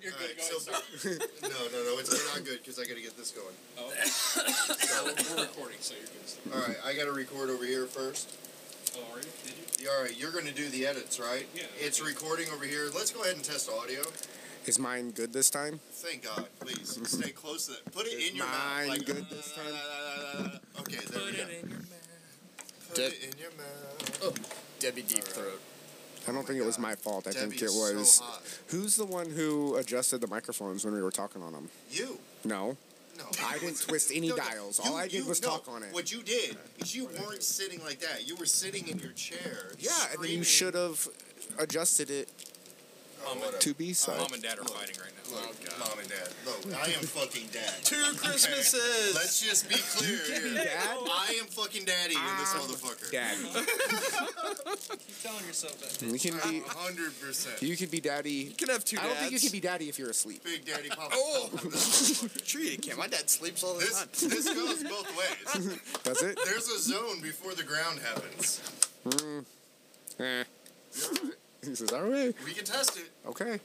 you're, you're good. Alright, Go so- ahead. No, no, no, it's not good because I got to get this going. Oh, okay. so we're, we're recording, so you're good. Start. All right, I got to record over here first. Oh, are you? Did you? Yeah, All right, you're going to do the edits, right? Yeah. It's recording over here. Let's go ahead and test audio. Is mine good this time? Thank God. Please stay close to that. Put it Is in your mine mouth. Like, good this time? Okay, there we Put go. it in your mouth. Put Did- it in your mouth. Oh. Debbie Deep Alright. Throat. I don't think it was my fault. I Debbie think it is so was. hot. Who's the one who adjusted the microphones when we were talking on them? You. No. No. I didn't twist any No, no, dials. All I did you- was no, talk on it. What you did is you weren't sitting like that. You were sitting in your chair. Yeah, and screaming. you should have adjusted it Oh, whatever. to be so. Mom and dad are Look, fighting right now. Look, mom and dad. Look, I am fucking dad. Two Christmases. Let's just be clear You can be here. dad? I am fucking daddy in this motherfucker. Daddy. Keep telling yourself that. You can be. hundred percent. You can be daddy. You can have two I don't think you can be daddy if you're asleep. Big daddy papa. Oh, sure you can. My dad sleeps all the This time. this goes both ways. Does it? There's a zone before the ground happens. Mm. Eh. You're right. He says, all right. We can test it. Okay.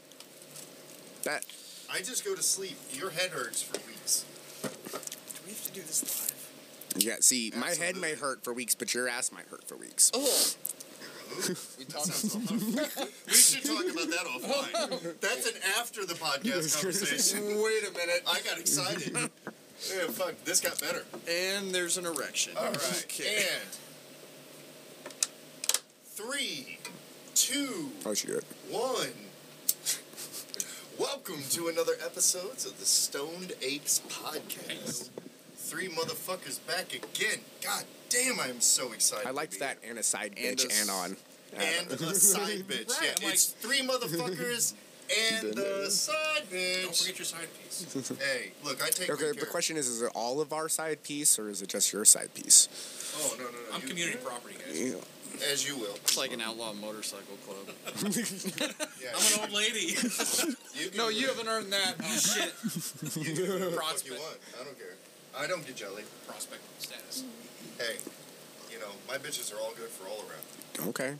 That. I just go to sleep. Your head hurts for weeks. Do we have to do this live? Yeah, see, my head may hurt for weeks, but your ass might hurt for weeks. Oh. We talked. we should talk about that offline. That's an after the podcast conversation. Wait a minute. I got excited. Yeah, fuck, this got better. And there's an erection. All right, Okay. and three, two, Oh, shit. one. Welcome to another episode of the Stoned Apes podcast. Three motherfuckers back again. God damn, I am so excited. I to liked be that and a side And bitch a s- and on. And a side bitch. Right, yeah, I'm like- it's three motherfuckers and the side bitch. Don't forget your side piece. Hey, look, I take Okay, good the question is: Is it all of our side piece, or is it just your side piece? Oh no no no! I'm you- community property, guys. Yeah. As you will. It's like an outlaw motorcycle club. Yeah. I'm an old lady. You can no, do you haven't earned that. oh shit. You do whatever the you Prospect. want. I don't care. I don't get jelly. Prospect status. Hey, you know my bitches are all good for all around. Okay.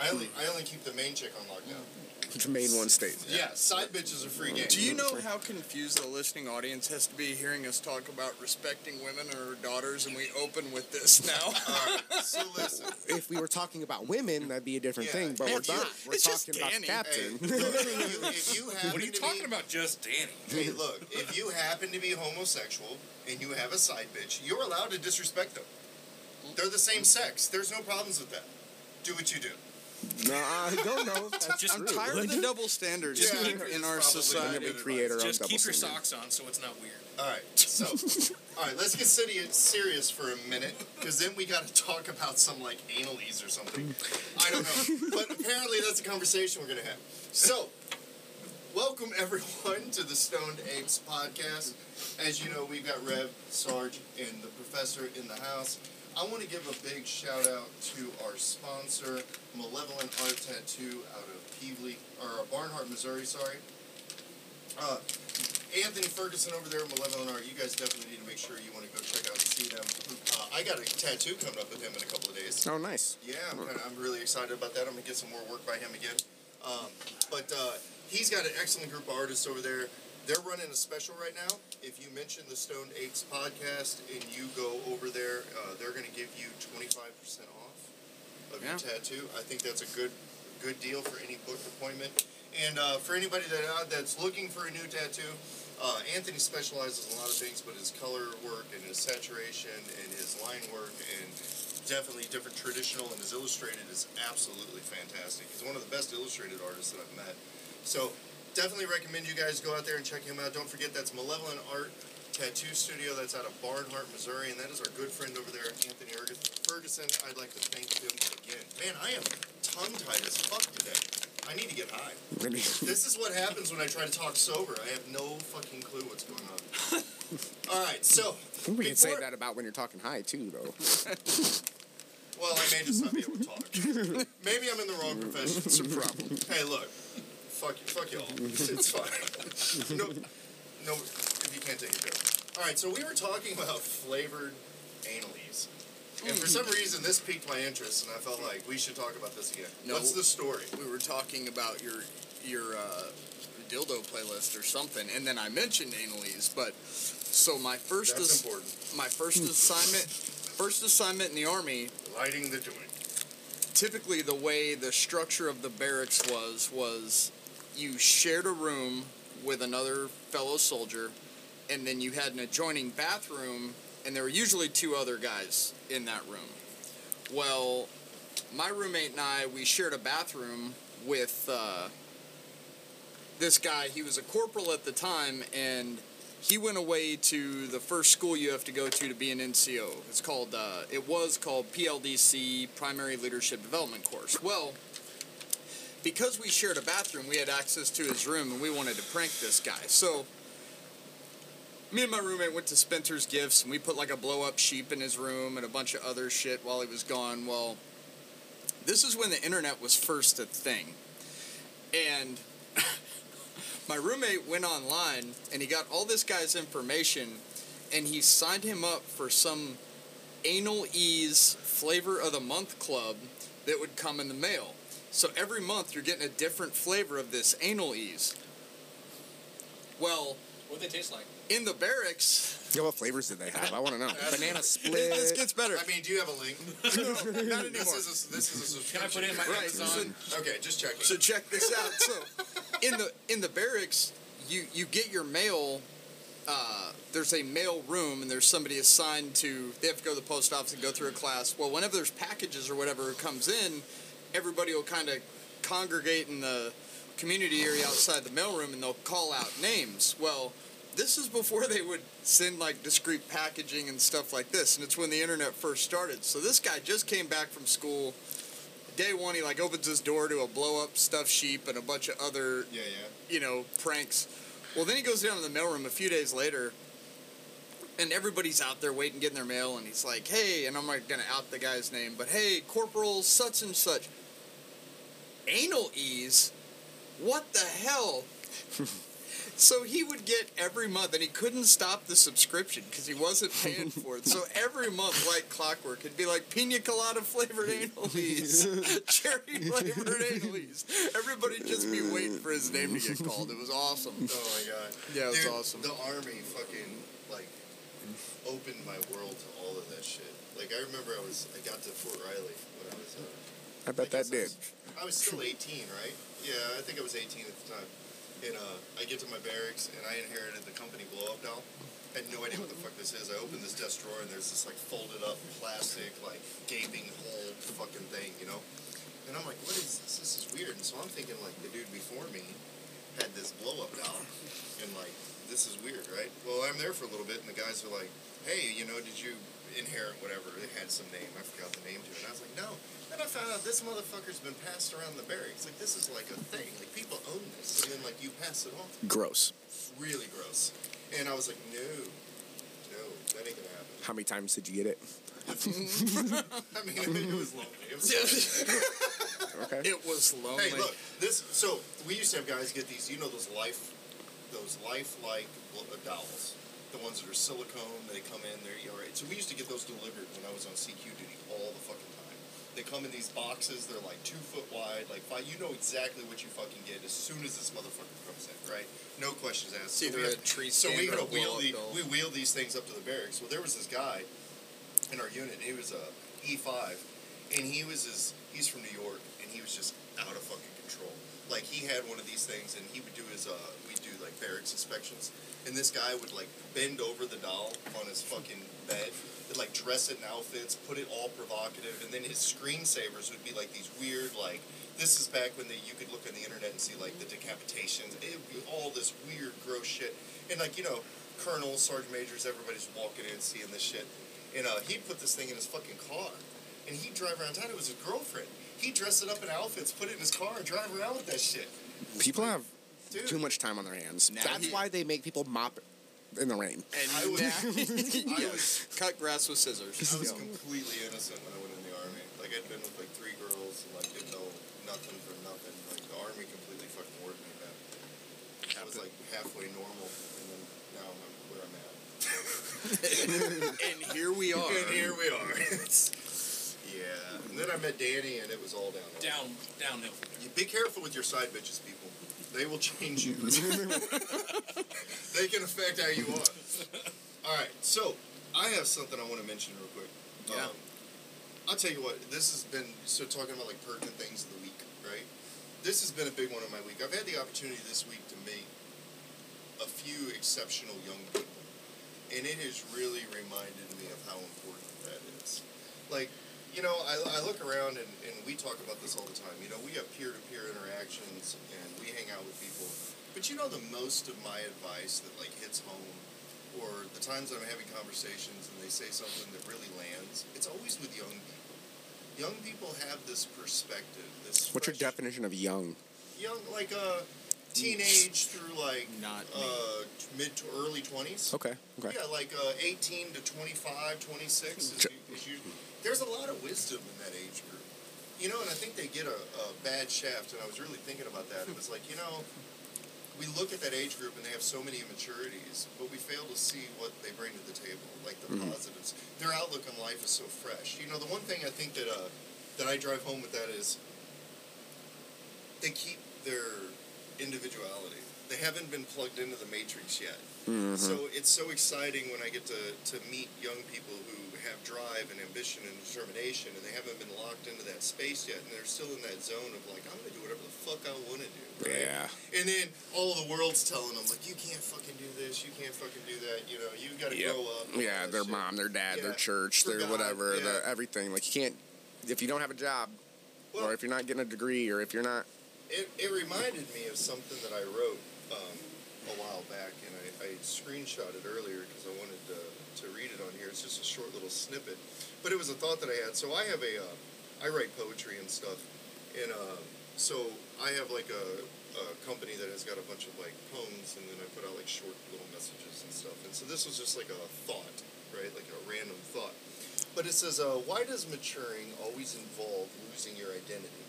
I only I only keep the main chick on lockdown. The main one state. Yeah, side bitches are free game. Do you know how confused the listening audience has to be hearing us talk about respecting women or daughters, and we open with this now? All right, so listen. If we were talking about women, that'd be a different Yeah, thing. But and we're you- not. We're it's just talking about Danny. the Hey, captain. look, if you, if you happen What are you to talking be, about, just Danny? Hey, look, if you happen to be homosexual and you have a side bitch, you're allowed to disrespect them. They're the same sex. There's no problems with that. Do what you do. No, I don't know. That's Just I'm tired of the double standards Yeah, in- it's in our probably society. good creator advice. Just double keep your standard. socks on so it's not weird. All right, so, all right, let's get city- serious for a minute, because then we got to talk about some like analies or something. I don't know, but apparently that's a conversation we're gonna have. So, welcome everyone to the Stoned Apes podcast. As you know, we've got Rev, Sarge, and the Professor in the house. I want to give a big shout out to our sponsor, Malevolent Art Tattoo, out of Pevely or Barnhart, Missouri. Sorry. Uh, Anthony Ferguson over there at Malevolent Art, you guys definitely need to make sure you want to go check out and see them. Uh, I got a tattoo coming up with him in a couple of days. Oh, nice. Yeah, I'm, kinda, I'm really excited about that. I'm gonna get some more work by him again. Um, but uh, he's got an excellent group of artists over there. They're running a special right now. If you mention the Stone Apes podcast and you go over there, uh, they're gonna give you 25% off of your tattoo. I think that's a good good deal for any booked appointment. And uh, for anybody that uh, that's looking for a new tattoo, uh, Anthony specializes in a lot of things, but his color work and his saturation and his line work and definitely different traditional and his illustrated is absolutely fantastic. He's one of the best illustrated artists that I've met. So definitely recommend you guys go out there and check him out. Don't forget that's Malevolent Art Tattoo Studio. That's out of Barnhart, Missouri, and that is our good friend over there, Anthony Ferguson. I'd like to thank him again. Man, I am tongue tied as fuck today. I need to get high. Really. This is what happens when I try to talk sober. I have no fucking clue what's going on. All right, so I think we can say that about when you're talking high too, though. Well, I may just not be able to talk. Maybe I'm in the wrong profession. It's a problem. Hey, look, fuck you, fuck y'all. It's fine. No, no, if you can't take a joke. All right, so we were talking about flavored analies, and for some reason this piqued my interest, and I felt like we should talk about this again. No. What's the story? We were talking about your your uh, dildo playlist or something, and then I mentioned anal-ease. But so my first That's important. my first assignment, first assignment in the army. Lighting the joint. Typically, the way the structure of the barracks was was you shared a room with another fellow soldier, and then you had an adjoining bathroom, and there were usually two other guys in that room. Well, my roommate and I, we shared a bathroom with uh, this guy. He was a corporal at the time, and he went away to the first school you have to go to to be an NCO. It's called, uh, it was called PLDC, Primary Leadership Development Course. Well, because we shared a bathroom, we had access to his room, and we wanted to prank this guy. So, me and my roommate went to Spencer's Gifts, and we put like a blow up sheep in his room and a bunch of other shit while he was gone. Well, this is when the internet was first a thing. And my roommate went online and he got all this guy's information and he signed him up for some anal ease flavor of the month club that would come in the mail. So every month you're getting a different flavor of this anal ease. Well, What they taste like? in the barracks, Yo, what flavors did they have? I want to know. Banana split. this gets better. I mean, do you have a link? Not anymore. This is a, this is a Can I put in my Right, Amazon? Okay, just checking. So check this out. So in the in the barracks, you you get your mail. Uh, there's a mail room, and there's somebody assigned to. They have to go to the post office and go through a class. Well, whenever there's packages or whatever comes in, everybody will kind of congregate in the community area outside the mailroom, and they'll call out names. Well, this is before they would send like discreet packaging and stuff like this, and it's when the internet first started. So this guy just came back from school day one, he like opens his door to a blow up stuffed sheep and a bunch of other, yeah, yeah. you know, pranks. Well, then he goes down to the mailroom a few days later, and everybody's out there waiting, getting their mail, and he's like, "Hey," and I'm not gonna out the guy's name, but hey, Corporal such and such, anal ease, what the hell? So he would get every month, and he couldn't stop the subscription because he wasn't paying for it. So every month, like clockwork, it'd be like pina colada flavored analies, cherry flavored analies. Everybody just be waiting for his name to get called. It was awesome. Oh my god. Yeah, it was Dude, awesome. The army fucking like opened my world to all of that shit. Like I remember I was I got to Fort Riley when I was uh, I bet guess that I did. I was still 18, right? Yeah, I think I was 18 at the time. And uh, I get to my barracks and I inherited the company blow up doll. I had no idea what the fuck this is. I open this desk drawer and there's this like folded up plastic, like gaping hole fucking thing, you know? And I'm like, what is this? This is weird. And so I'm thinking like the dude before me had this blow up doll. And like, this is weird, right? Well, I'm there for a little bit and the guys are like, hey, you know, did you inherit whatever? It had some name. I forgot the name to it. And I was like, no. Then I found out this motherfucker's been passed around the barracks. Like, this is like a thing. Like, people own this. And then, like, you pass it off. Gross. Really gross. And I was like, no. No, that ain't gonna happen. How many times did you get it? I mean, it was lonely. It was lonely. Okay. It was lonely. Hey, look, this. So we used to have guys get these. You know those life, those life-like bl- dolls, the ones that are silicone. They come in. They're right. So we used to get those delivered when I was on CQ duty all the fucking time. They come in these boxes. They're like two foot wide, like five. You know exactly what you fucking get as soon as this motherfucker comes in, right? No questions asked. See, So we a tree so we stand or go a wheel the, we wheel these things up to the barracks. Well, there was this guy in our unit. He was a E5, and he was his. He's from New York, and he was just out of fucking control. Like he had one of these things, and he would do his. Uh, we do like barracks inspections, and this guy would like bend over the doll on his fucking bed. Would like dress it in outfits, put it all provocative, and then his screensavers would be like these weird like. This is back when they, you could look on the internet and see like the decapitations. It would be all this weird, gross shit, and like you know, colonels, sergeant majors, everybody's walking in seeing this shit. And uh, he'd put this thing in his fucking car. And he'd drive around town. It was his girlfriend. He'd dress it up in outfits, put it in his car, and drive around with that shit. People have Dude. too much time on their hands. Now That's he- why they make people mop in the rain. And I was- I Yeah. was- cut grass with scissors. I was completely innocent when I went in the army. Like, I'd been with like three girls and like didn't know nothing from nothing. Like, the army completely fucking worked me, man. I was like halfway normal, and then now I'm where I'm at. and here we are. And here we are. Yeah. And then I met Danny, and it was all downhill. Down, downhill. You be careful with your side bitches, people. They will change you. they can affect how you are. All right, so I have something I want to mention real quick. Yeah. Um, I'll tell you what. This has been so talking about like pertinent things of the week, right? This has been a big one of my week. I've had the opportunity this week to meet a few exceptional young people, and it has really reminded me of how important that is. Like, you know, I, I look around and, and we talk about this all the time. You know, we have peer to peer interactions and we hang out with people. But you know, the most of my advice that like hits home, or the times that I'm having conversations and they say something that really lands, it's always with young people. Young people have this perspective. This What's your definition of young? Young, like uh, teenage through like Not uh, mid to early twenties. Okay. Okay. Yeah, like uh, 18 to 25, 26. Is, Sure. is u- there's a lot of wisdom in that age group. You know, and I think they get a, a bad shaft, and I was really thinking about that. It was like, you know, we look at that age group and they have so many immaturities, but we fail to see what they bring to the table, like the Mhm. positives. Their outlook on life is so fresh. You know, the one thing I think that uh, that I drive home with that is they keep their individuality. They haven't been plugged into the matrix yet. Mhm. So it's so exciting when I get to, to meet young people who have drive and ambition and determination, and they haven't been locked into that space yet, and they're still in that zone of like, I'm gonna do whatever the fuck I want to do. right? Yeah. And then all of the world's telling them like, you can't fucking do this, you can't fucking do that. You know, you got to Yep. grow up. Yeah, their shit. mom, their dad, Yeah, their church, their whatever, yeah. their everything. Like you can't if you don't have a job, Well, or if you're not getting a degree, or if you're not. It, it reminded me of something that I wrote um, a while back, and I, I screenshot it earlier because I wanted to, to read it on here. It's just a short little snippet, but it was a thought that I had. So I have a, uh, I write poetry and stuff, and uh, so I have like a, a company that has got a bunch of like poems, and then I put out like short little messages and stuff. And so this was just like a thought, right? Like a random thought. But it says, uh, why does maturing always involve losing your identity?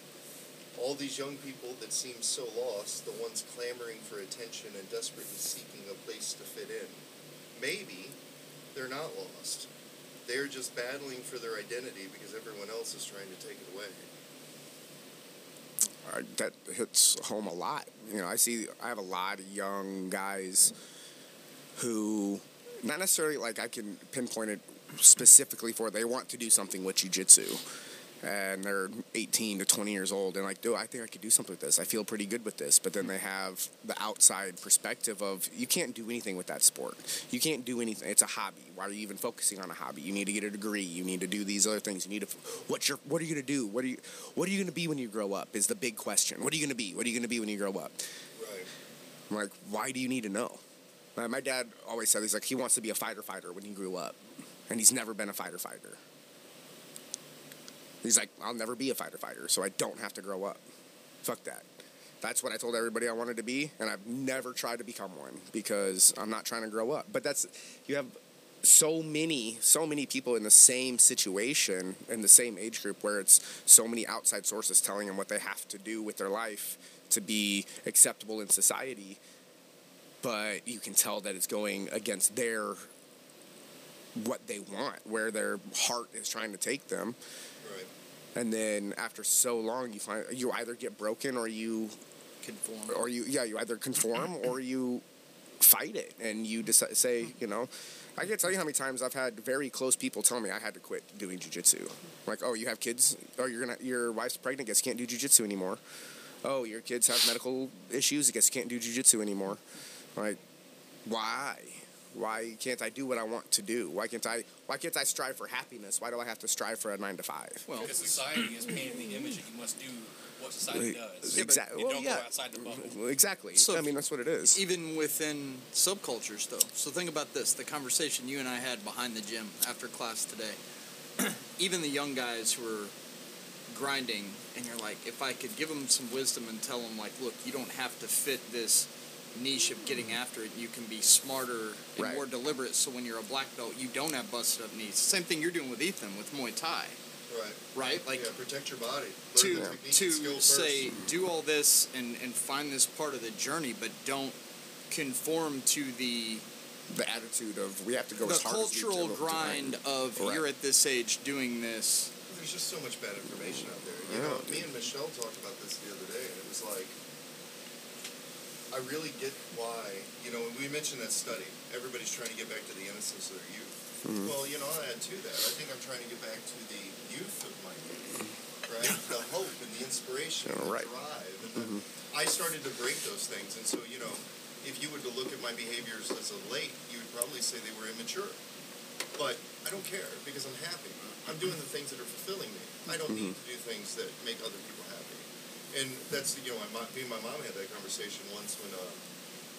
All these young people that seem so lost, the ones clamoring for attention and desperately seeking a place to fit in. Maybe they're not lost. They're just battling for their identity because everyone else is trying to take it away. Uh, that hits home a lot. You know, I see. I have a lot of young guys who, not necessarily like I can pinpoint it specifically for. They want to do something with jujitsu, and they're 18 to 20 years old, and like, dude, I think I could do something with this. I feel pretty good with this. But then they have the outside perspective of you can't do anything with that sport. You can't do anything. It's a hobby. Why are you even focusing on a hobby? You need to get a degree. You need to do these other things. You need to. What's your? What are you gonna do? What are you? What are you gonna be when you grow up? Is the big question. What are you gonna be? What are you gonna be when you grow up? Right. I'm like, why do you need to know? My, my dad always said he's like he wants to be a fighter fighter when he grew up, and he's never been a fighter fighter. He's like, I'll never be a fighter fighter, so I don't have to grow up. Fuck that. That's what I told everybody I wanted to be, and I've never tried to become one because I'm not trying to grow up. But that's you have so many, so many people in the same situation in the same age group where it's so many outside sources telling them what they have to do with their life to be acceptable in society. But you can tell that it's going against their what they want, where their heart is trying to take them. And then after so long, you find you either get broken or you Conform. or you yeah you either conform or you fight it and you decide say hmm. you know I can't tell you how many times I've had very close people tell me I had to quit doing jujitsu. Like, oh, you have kids? Oh, you're gonna your wife's pregnant. Guess you can't do jujitsu anymore. Oh, your kids have medical issues. I guess you can't do jujitsu anymore. Like, why? Why can't I do what I want to do? Why can't I? Why can't I strive for happiness? Why do I have to strive for a nine to five? Well, Because society has painted the image that you must do what society does. Exactly. You Well, don't yeah. go outside the bubble. Exactly. So- I mean, that's what it is. even within subcultures though so think about this the conversation you and i had behind the gym after class today even the young guys who are grinding and you're like if i could give them some wisdom and tell them like look you don't have to fit this niche of getting after it you can be smarter and Right. more deliberate so when you're a black belt you don't have busted up knees same thing you're doing with ethan with muay thai Right. right like yeah, protect your body. Learn to to and first. say mm-hmm. do all this and and find this part of the journey, but don't conform to the the attitude of we have to go the as hard as we cultural do. grind of Correct. you're at this age doing this. There's just so much bad information out there. You Yeah. know, me and Michelle talked about this the other day, and it was like, I really get why. You know, we mentioned that study. Everybody's trying to get back to the innocence of their youth. Mhm. Well, you know, I'll add to that. I think I'm trying to get back to the youth of my youth, right? the hope and the inspiration, and the drive, and the, Mhm. I started to break those things. And so, you know, if you were to look at my behaviors as of late, you would probably say they were immature. But I don't care because I'm happy. I'm doing the things that are fulfilling me. I don't need to do things that make other people. And that's you know, my, me and my mom had that conversation once when uh,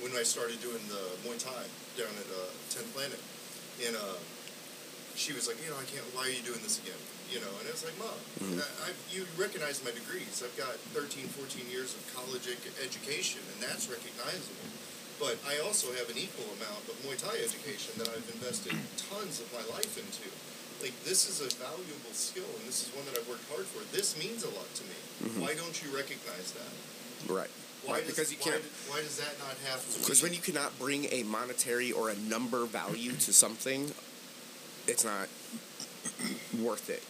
when I started doing the Muay Thai down at uh, 10th Planet, and uh, she was like, you know, I can't. Why are you doing this again? You know, and I was like, Mom, Mhm. I, I, you recognize my degrees. I've got 13, 14 years of college ec- education, and that's recognizable. But I also have an equal amount of Muay Thai education that I've invested tons of my life into. Like this is a valuable skill, and this is one that I've worked hard for. This means a lot to me. Mhm. Why don't you recognize that? Right. Why Right, does, because you why, can't. why does that not have to? Because when you cannot bring a monetary or a number value to something, it's not worth it.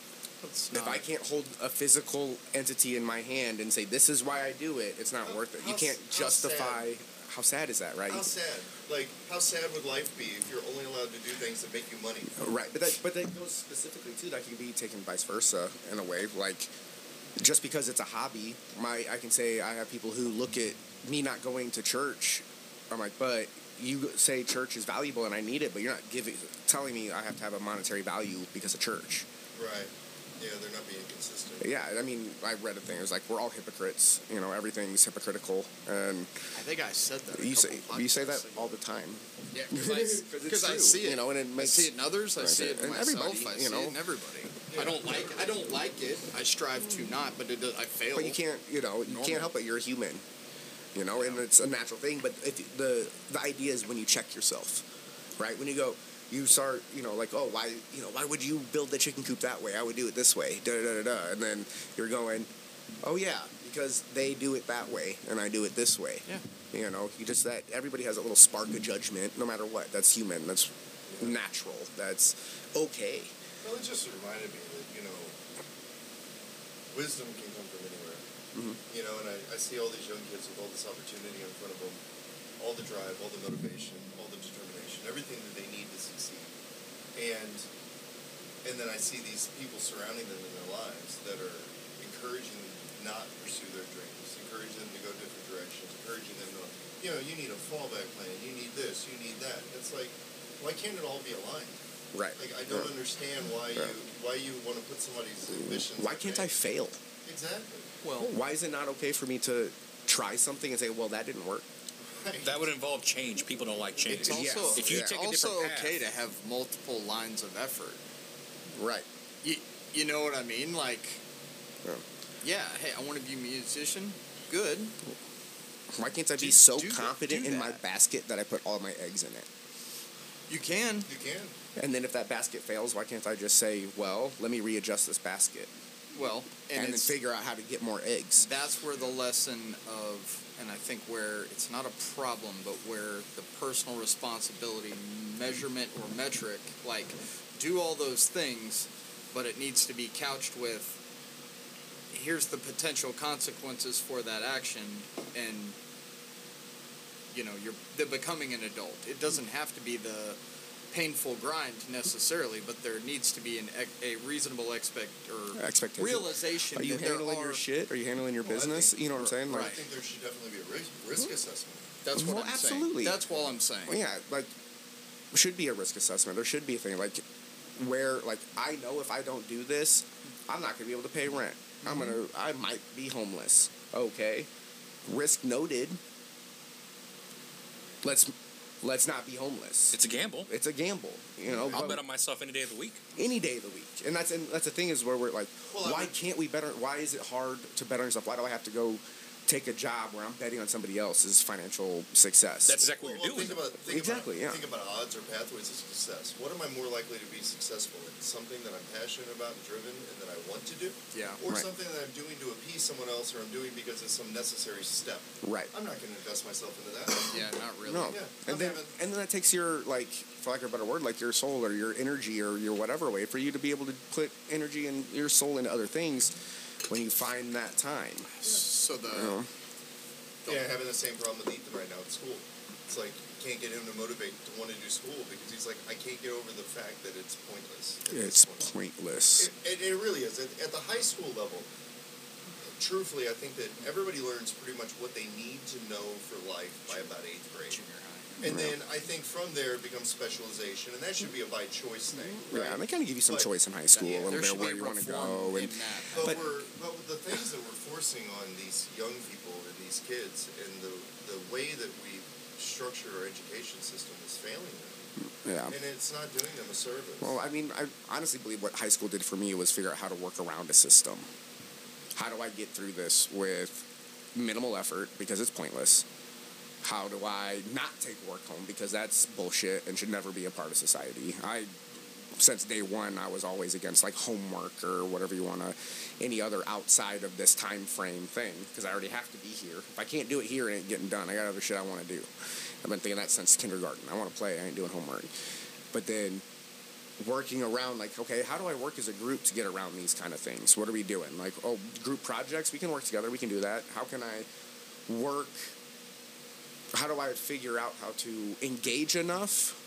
It's If I can't hold a physical entity in my hand and say this is why I do it, it's not How- worth it. You can't justify. How sad is that, right? How sad? Like, how sad would life be if you're only allowed to do things that make you money? Right, but that but that goes specifically too. That can be taken vice versa in a way. Like, just because it's a hobby, my I can say I have people who look at me not going to church. I'm like, but you say church is valuable and I need it, but you're not giving telling me I have to have a monetary value because of church. Right. Yeah, they're not being consistent. Yeah, I mean, I read a thing. It was like we're all hypocrites. You know, everything's hypocritical, and I think I said that. a you say you say that all the time. Yeah, because I, true, see it. you know, and it makes I see it in others. I Right, see it in myself. everybody, I you see know. it in everybody. I don't like. I don't like it. I strive to not, but it, does- I fail. But you can't, you know, you Normal. can't help it. You're a human, you know, and it's a natural thing. But if the the idea is when you check yourself, right? When you go, you start, you know, like, oh, why, you know, why would you build the chicken coop that way? I would do it this way, da da da da, and then you're going, oh yeah, because they do it that way, and I do it this way. Yeah. You know, you just that everybody has a little spark of judgment, no matter what. That's human. That's natural. That's okay. Well, it just reminded me that, you know, wisdom can come from anywhere. Mhm. You know, and I, I see all these young kids with all this opportunity in front of them, all the drive, all the motivation, all the determination, everything that they need to succeed. And and then I see these people surrounding them in their lives that are encouraging them to not pursue their dreams, encouraging them to go different directions, encouraging them to, you know, you need a fallback plan, you need this, you need that. It's like, why can't it all be aligned? Right. Like I don't Yeah. understand why Yeah. you why you want to put somebody's ambitions. Why can't I fail? Exactly. well, Why is it not okay for me to try something and say, well, that didn't work? Right. That would involve change. People don't like change. it's also Yes. If you Yeah. take a also different path, okay to have multiple lines of effort. Right. You, you know what I mean? Like, Yeah. yeah. Hey, I want to be a musician. Good. Why can't I be Do- so do that- confident do in my basket that I put all my eggs in it? You can. You can. And then if that basket fails, why can't I just say, well, let me readjust this basket Well, and, and, then figure out how to get more eggs? that's where the lesson of and I think where it's not a problem, but where the personal responsibility measurement or metric, like do all those things, but it needs to be couched with here's the potential consequences for that action and you know you're becoming an adult. It doesn't have to be the painful grind necessarily but there needs to be an a reasonable expect or Expectation. realization Are you that there handling your shit? Are you handling your Well, business? think- you know what I'm saying? Like, I think there should definitely be a risk, risk assessment. That's what Well, I'm absolutely. saying. That's all I'm saying. Well, yeah, like should be a risk assessment. There should be a thing like where like I know if I don't do this, I'm not gonna be able to pay rent. I'm Mm-hmm. gonna I might be homeless. Okay, risk noted. Let's let's not be homeless. It's a gamble. It's a gamble, you know. I'll bet on myself any day of the week. any day of the week, and that's and that's the thing is where we're like, Well, I why can't we better? Why is it hard to better yourself? Why do I have to go take a job where I'm betting on somebody else's financial success? That's exactly Well, what you're well, doing. think about think Exactly, About, yeah. Think about odds or pathways of success. What am I more likely to be successful in? Something that I'm passionate about and driven, and that I want to do, Yeah. or Right. something that I'm doing to appease someone else, or I'm doing because it's some necessary step. right. I'm not going to invest myself into that. Yeah, not really. No, Yeah, and then having- and then that takes your like, for lack of a better word, like your soul or your energy or your whatever way for you to be able to put energy and your soul into other things when you find that time. So the You know? Yeah, having the same problem with Ethan right now at school. It's like can't get him to motivate to want to do school because he's like, I can't get over the fact that it's pointless. It's pointless. It, it, it really is. At, at the high school level, truthfully, I think that everybody learns pretty much what they need to know for life by about eighth grade. Junior high. And Yeah. then I think from there it becomes specialization, and that should be a by choice thing. Mm-hmm. Yeah, Right? and they kind of give you some But- choice in high school, Yeah, a little bit where you want to go. And. But, But- we're but the things that we're forcing on these young people and these kids, and the the way that we structure our education system is failing them, mm, yeah. and it's not doing them a service. Well, I mean, I honestly believe what high school did for me was figure out how to work around a system. How do I get through this with minimal effort because it's pointless? How do I not take work home because that's bullshit and should never be a part of society? I, since day one, I was always against like homework or whatever you want to, any other outside of this time frame thing because I already have to be here. If I can't do it here, it ain't getting done. I got other shit I want to do. I've been thinking that since kindergarten. I want to play. I ain't doing homework. But then working around like okay how do i work as a group to get around these kind of things what are we doing like oh group projects we can work together we can do that how can i work how do i figure out how to engage enough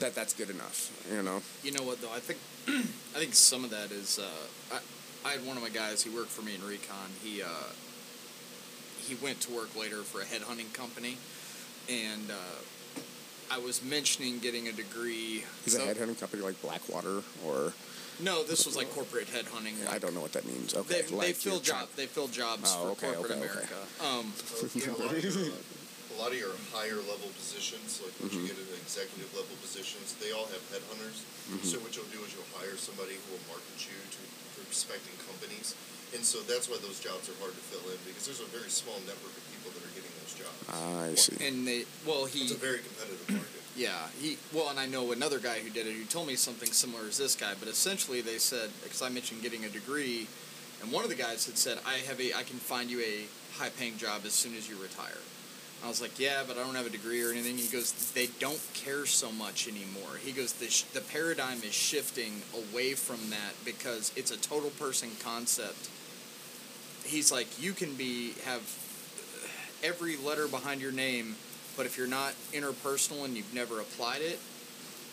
that that's good enough you know You know what though? I think I think some of that is uh, I I had one of my guys. He worked for me in recon. He uh, he went to work later for a headhunting company, and uh, I was mentioning getting a degree. is a so- headhunting company like blackwater or No, this was like corporate headhunting. i don't know what that means okay They, they fill you're job they fill jobs Oh, for okay, corporate okay, okay. America. Um, So, you know, a, lot of your, uh, a lot of your higher level positions, like once Mm-hmm. you get into executive level positions, they all have headhunters. Mm-hmm. So what you'll do is you'll hire somebody who will market you to prospecting companies, and so that's why those jobs are hard to fill in because there's a very small network of people that are getting those jobs. i see and they well he It's a very competitive market. Yeah, he well, and I know another guy who did it who told me something similar as this guy. But essentially, they said because I mentioned getting a degree, and one of the guys had said, "I have a, I can find you a high-paying job as soon as you retire." I was like, "Yeah, but I don't have a degree or anything." He goes, "They don't care so much anymore." He goes, "the sh- the paradigm is shifting away from that because it's a total person concept." He's like, "You can be have every letter behind your name." But if you're not interpersonal and you've never applied it,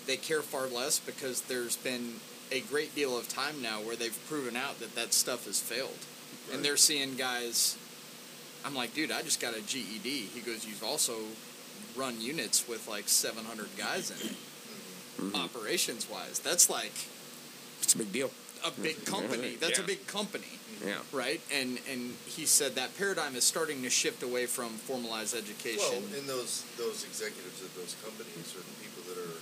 they care far less because there's been a great deal of time now where they've proven out that that stuff has failed. Right. And they're seeing guys, I'm like, dude, I just got a GED. He goes, you've also run units with like 700 guys in it, Mhm. operations wise. That's like it's a big deal a big company. That's a big company yeah right? And and he said that paradigm is starting to shift away from formalized education. Well, and those those executives at those companies or the people that are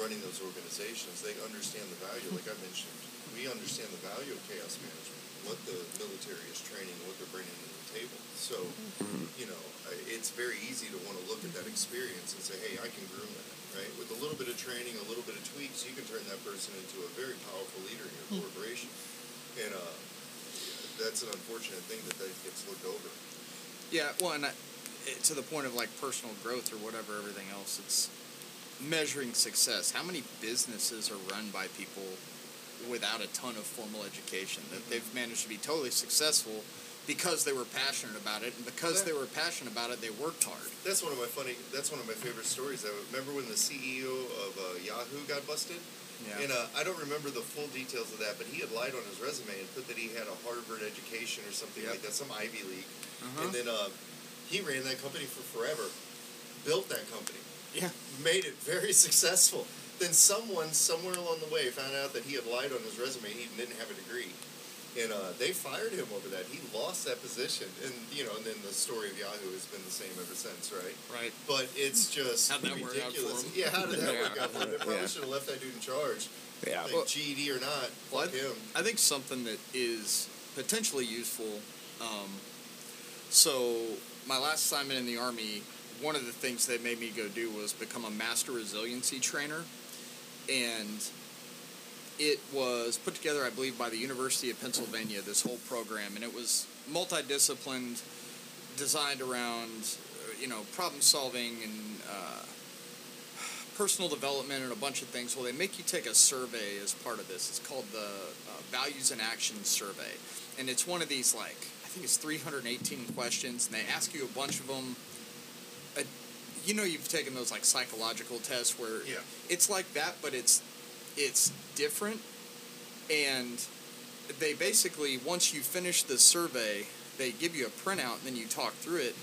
running those organizations, they understand the value. Like I mentioned, we understand the value of chaos management, what the military is training, what they're bringing to the table. So, you know, it's very easy to want to look at that experience and say, hey, I can groom that. Right, with a little bit of training, a little bit of tweaks, you can turn that person into a very powerful leader in your corporation, and uh, that's an unfortunate thing that that gets looked over. yeah, well, and I, it, to the point of like personal growth or whatever, everything else, it's measuring success. How many businesses are run by people without a ton of formal education that they've managed to be totally successful because they were passionate about it, and because they were passionate about it, they worked hard. That's one of my funny. That's one of my favorite stories. I remember when the CEO of uh, Yahoo got busted, and uh, I don't remember the full details of that, but he had lied on his resume and put that he had a Harvard education or something Yep. like that, some Ivy League, Uh-huh. and then uh, he ran that company for forever, built that company, Yeah. made it very successful. Then someone somewhere along the way found out that he had lied on his resume. He didn't have a degree. And uh, they fired him over that. He lost that position, and you know, and then the story of Yahoo has been the same ever since, right? Right. But it's just work out for ridiculous. Yeah, how did that Yeah. work out for him? They probably Yeah. should have left that dude in charge. yeah Like Well- GED or not, Well, fuck him. I think something that is potentially useful. Um, so, my last assignment in the Army, one of the things they made me go do was become a master resiliency trainer. And it was put together, I believe, by the University of Pennsylvania, this whole program. And it was multidisciplined, designed around, uh, you know, problem solving and uh, personal development and a bunch of things. Well, they make you take a survey as part of this. It's called the uh, Values and Actions Survey, and it's one of these like I think it's 318 questions, and they ask you a bunch of them. Uh, you know, you've taken those like psychological tests where Yeah. it's like that, but it's it's different, and they basically once you finish the survey, they give you a printout, and then you talk through it,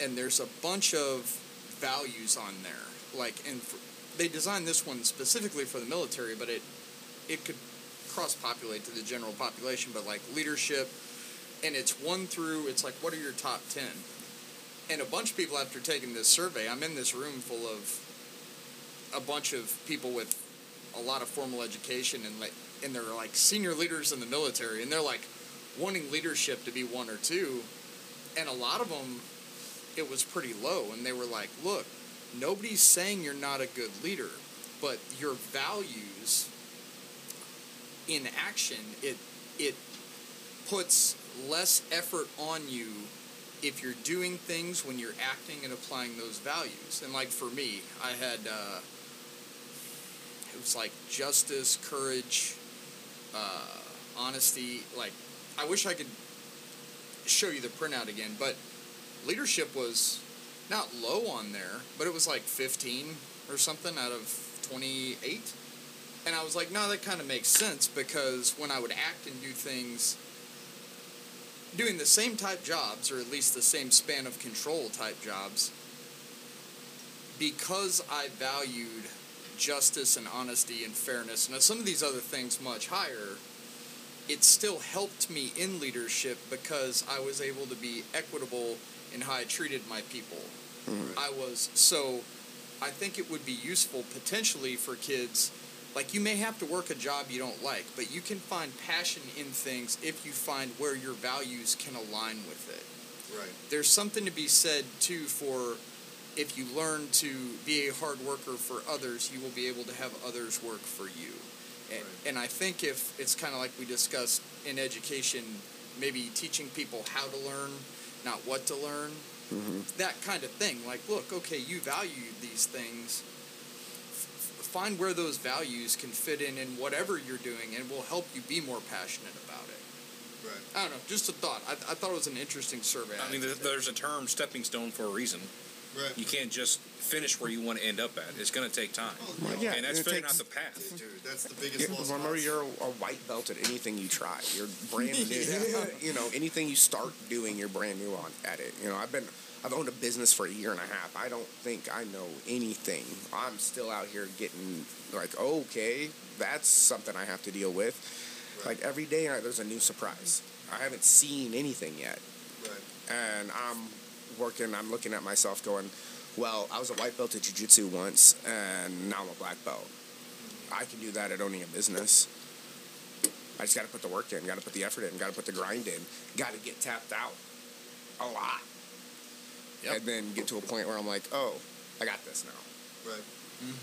and there's a bunch of values on there. Like, and for, they designed this one specifically for the military, but it it could cross populate to the general population, but like leadership, and it's one through. It's like, what are your top ten? And a bunch of people after taking this survey, I'm in this room full of a bunch of people with a lot of formal education and like and they're like senior leaders in the military and they're like wanting leadership to be one or two and a lot of them it was pretty low and they were like look nobody's saying you're not a good leader but your values in action it it puts less effort on you if you're doing things when you're acting and applying those values. And like for me i had uh, it was like justice courage uh, honesty like i wish i could show you the printout again but leadership was not low on there but it was like 15 or something out of 28 and i was like no that kind of makes sense because when i would act and do things doing the same type jobs or at least the same span of control type jobs because i valued justice and honesty and fairness. And some of these other things much higher it still helped me in leadership because i was able to be equitable in how i treated my people. Mm-hmm. I was so i think it would be useful potentially for kids like you may have to work a job you don't like but you can find passion in things if you find where your values can align with it. Right. there's something to be said too for if you learn to be a hard worker for others, you will be able to have others work for you. And, Right. and I think if it's kind of like we discussed in education, maybe teaching people how to learn, not what to learn, mm-hmm. that kind of thing. Like, look, okay, you value these things. F- find where those values can fit in in whatever you're doing, and it will help you be more passionate about it. Right. I don't know, just a thought. I, I thought it was an interesting survey. I mean, there- there's a term stepping stone for a reason. Right. You can't just finish where you want to end up at. It's going to take time. Oh, Well, yeah, and that's it figuring takes- out the path. Dude, that's the biggest Yeah, lost remember, cause. you're a white belt at anything you try. You're brand new. You know, anything you start doing, you're brand new on at it. You know, I've been, I've owned a business for a year and a half. I don't think I know anything. I'm still out here getting like, okay, that's something I have to deal with. Right. Like every day, I, there's a new surprise. I haven't seen anything yet, Right. and I'm working. I'm looking at myself, going, well, I was a white belt at jujitsu once, and now I'm a black belt. I can do that at owning a business. I just got to put the work in, got to put the effort in, got to put the grind in, got to get tapped out a lot. Yep. And then get to a point where I'm like, oh, I got this now. Right.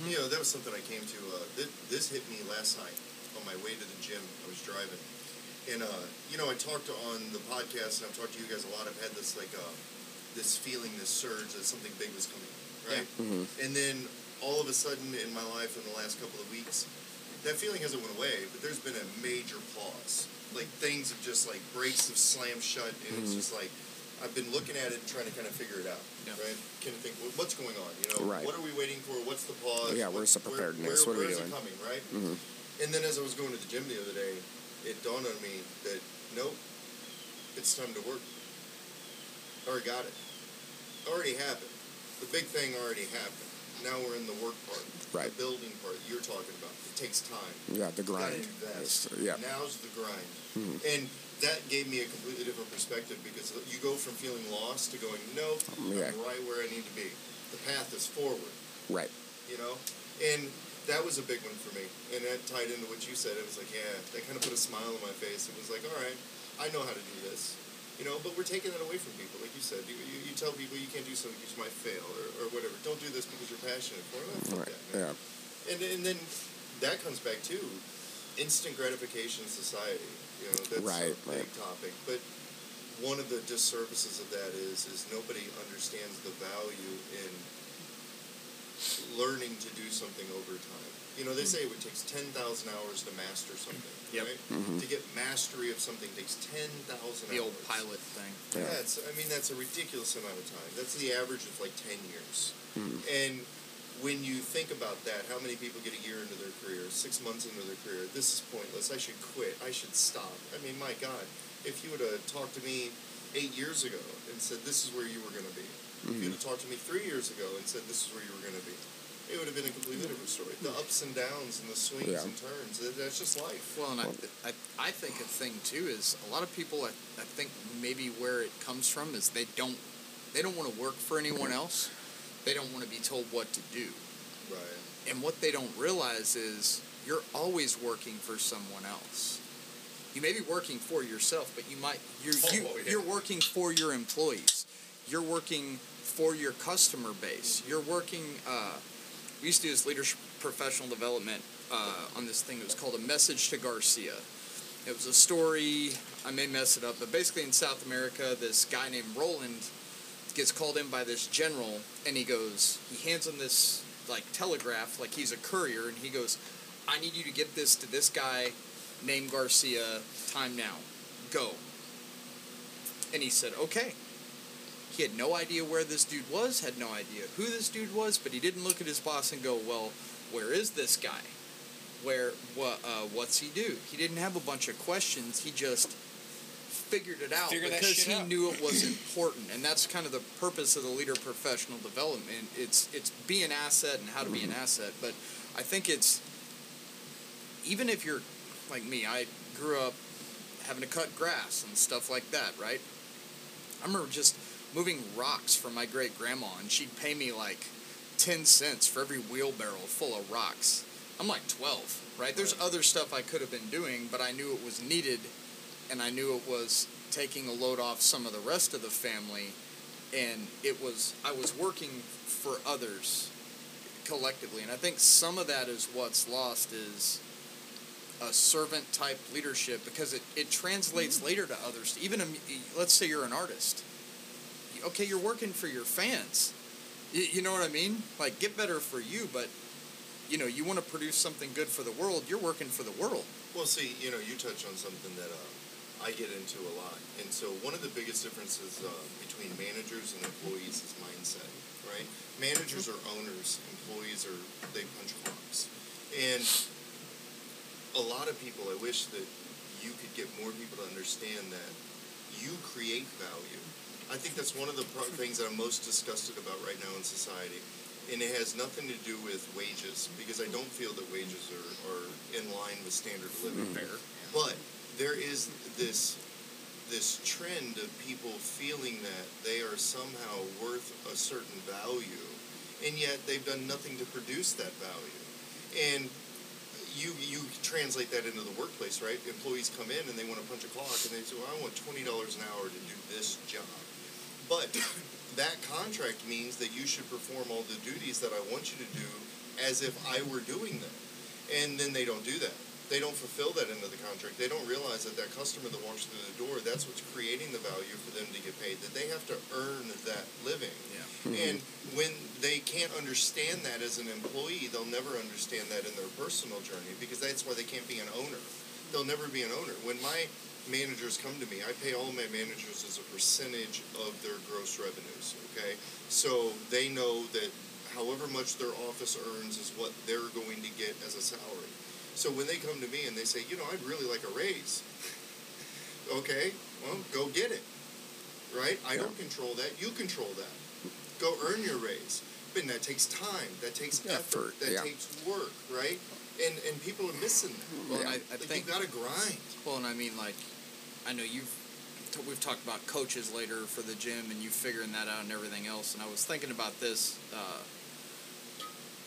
You know, that was something I came to. Uh, this, this hit me last night on my way to the gym. I was driving, and uh, you know, I talked on the podcast, and I've talked to you guys a lot. I've had this like uh, this feeling, this surge that something big was coming, right? Mhm. And then all of a sudden in my life in the last couple of weeks, that feeling hasn't went away, but there's been a major pause. Like things have just like brakes have slammed shut, and it's Mhm. just like I've been looking at it and trying to kind of figure it out, Yeah. right? Kind of think "Well, what's going on, you know? Right. What are we waiting for? What's the pause? Yeah, where's the preparedness? Where, What are we where is doing? it coming, right? Mhm. And then as I was going to the gym the other day, it dawned on me that nope, it's time to work. Already got it. Already happened. The big thing already happened. Now we're in the work part, Right. the building part you're talking about. It takes time. Yeah, the grind. It's- yeah. Now's the grind. Mhm. And that gave me a completely different perspective because you go from feeling lost to going, no, Yeah. I'm right where I need to be. The path is forward Right. you know? And that was a big one for me. And that tied into what you said. It was like, yeah, that kind of put a smile on my face. It was like, all right, I know how to do this. You know, but we're taking that away from people. Like you said, you, you, you tell people you can't do something because you might fail or, or whatever. Don't do this because you're passionate for it. Oh, Right. that. Yeah. And, and then that comes back to instant gratification society. You know, that's Right, a big right. topic. But one of the disservices of that is is nobody understands the value in learning to do something over time. You know, they say it takes 10,000 hours to master something, Yep. right? Mm-hmm. To get mastery of something takes 10,000 hours. The old pilot thing. Yeah. Yeah, it's, I mean, that's a ridiculous amount of time. That's the average of like 10 years. Mhm. And when you think about that, how many people get a year into their career, six months into their career? This is pointless. I should quit. I should stop. I mean, my God, if you would have talked to me eight years ago and said, this is where you were going to be, if you would have talked to me three years ago and said, this is where you were going to be, it would have been a completely different story. The ups and downs and the swings Yeah. and turns, that- that's just life. Well, and I, I, I think a thing too is a lot of people. I, I think maybe where it comes from is they don't they don't want to work for anyone else. They don't want to be told what to do. Right. And what they don't realize is you're always working for someone else. You may be working for yourself, but you might you're you, Oh, yeah. you're working for your employees. You're working for your customer base. You're working. Uh, we used to do this leadership professional development uh, on this thing. It was called a message to Garcia. It was a story. I may mess it up, but basically in South America, this guy named Roland gets called in by this general, and he goes. He hands him this like telegraph, like he's a courier, and he goes, "I need you to get this to this guy named Garcia. Time now. Go." And he said, "Okay." He had no idea where this dude was, had no idea who this dude was, but he didn't look at his boss and go, "Well, where is this guy? Where what uh, what's he do?" He didn't have a bunch of questions. He just figured it out Figure because he out. knew it was important, and that's kind of the purpose of the leader professional development. It's it's be an asset and how to be an asset, but I think it's even if you're like me, I grew up having to cut grass and stuff like that, right? I remember just moving rocks for my great grandma, and she'd pay me like 10 cents for every wheelbarrow full of rocks. I'm like 12, right? There's other stuff I could have been doing, but I knew it was needed, and I knew it was taking a load off some of the rest of the family, and it was, I was working for others collectively, and I think some of that is what's lost is a servant type leadership because it, it translates mm-hmm. later to others. Even a, let's say you're an artist. Okay, you're working for your fans. You, you know what I mean? Like get better for you, but you know you want to produce something good for the world. You're working for the world. Well, see, you know, you touch on something that uh, I get into a lot, and so one of the biggest differences uh, between managers and employees is mindset, right? Managers are owners, employees are they punch clocks, and a lot of people. I wish that you could get more people to understand that you create value. I think that's one of the pro- things that I'm most disgusted about right now in society. And it has nothing to do with wages, because I don't feel that wages are, are in line with standard of living. Hmm. Fair. But there is this this trend of people feeling that they are somehow worth a certain value, and yet they've done nothing to produce that value. And you you translate that into the workplace, right? Employees come in and they want to punch a clock, and they say, "Well, I want twenty dollars an hour to do this job," but that contract means that you should perform all the duties that I want you to do as if I were doing them, and then they don't do that. They don't fulfill that into the contract. They don't realize that that customer that walks through the door, that's what's creating the value for them to get paid. That they have to earn that living. Yeah. And when they can't understand that as an employee, they'll never understand that in their personal journey because that's why they can't be an owner. They'll never be an owner. When my managers come to me, I pay all of my managers as a percentage of their gross revenues, okay? So they know that however much their office earns is what they're going to get as a salary. So when they come to me and they say, you know, I'd really like a raise, okay, well, go get it, right? I don't control that. You control that. Go earn your raise. But that takes time. That takes effort. Effort, That yeah. takes work, right? And and people are missing that. Well, Yeah. I, I Like, think you got to grind. Well, and I mean, like, I know you've we've talked about coaches later for the gym, and you figuring that out and everything else. And I was thinking about this uh,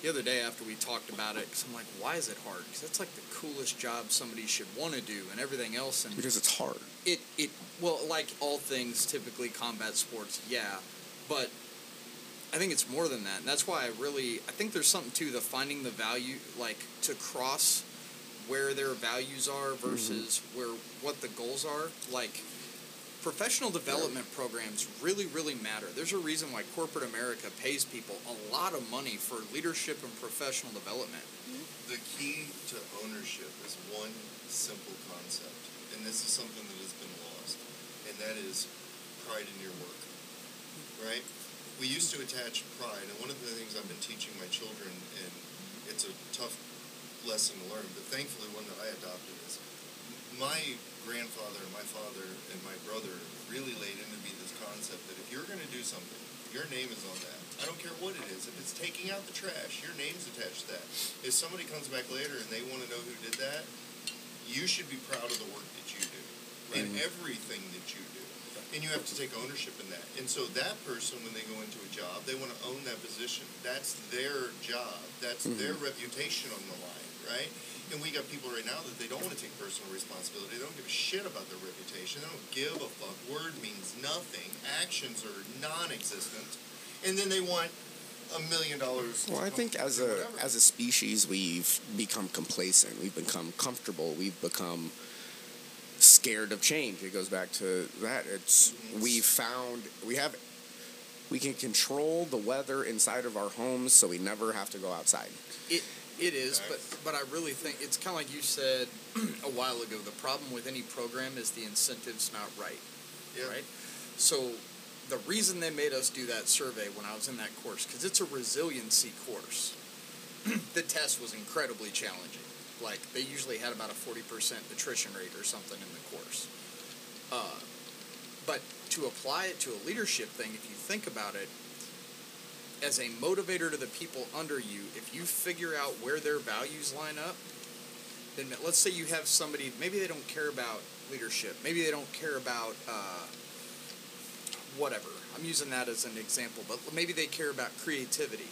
the other day after we talked about it, because I'm like, why is it hard? Because that's like the coolest job somebody should want to do, and everything else. And because it's hard. it it well, like all things, typically combat sports, yeah, but I think it's more than that, and that's why I really I think there's something to the finding the value, like to cross where their values are mm-hmm. versus where what the goals are. Like professional development programs really, really matter. There's a reason why corporate America pays people a lot of money for leadership and professional development. The key to ownership is one simple concept, and this is something that has been lost, and that is pride in your work. Right? We used to attach pride, and one of the things I've been teaching my children, and it's a tough lesson to learn, but thankfully one that I adopted is my grandfather and my father and my brother really laid into me this concept that if you're going to do something, your name is on that. I don't care what it is. If it's taking out the trash, your name's attached to that. If somebody comes back later and they want to know who did that, you should be proud of the work that you do and mm-hmm. everything that you do. And you have to take ownership in that. And so that person, when they go into a job, they want to own that position. That's their job. That's their mm-hmm. reputation on the line, right? And we got people right now that they don't want to take personal responsibility. They don't give a shit about their reputation. They don't give a fuck. Word means nothing. Actions are non-existent. And then they want a million dollars. Well, I think as a as a species, we've become complacent. We've become comfortable. We've become scared of change. It goes back to that. It's we found we have we can control the weather inside of our homes, so we never have to go outside. It it is, Okay. but but I really think it's kind of like you said a while ago. The problem with any program is the incentives not right. yeah. right? So the reason they made us do that survey when I was in that course, because it's a resiliency course, the test was incredibly challenging. Like they usually had about a forty percent attrition rate or something in the course. Uh, but to apply it to a leadership thing, if you think about it, as a motivator to the people under you, if you figure out where their values line up, then let's say you have somebody, maybe they don't care about leadership, maybe they don't care about uh, whatever. I'm using that as an example, but maybe they care about creativity.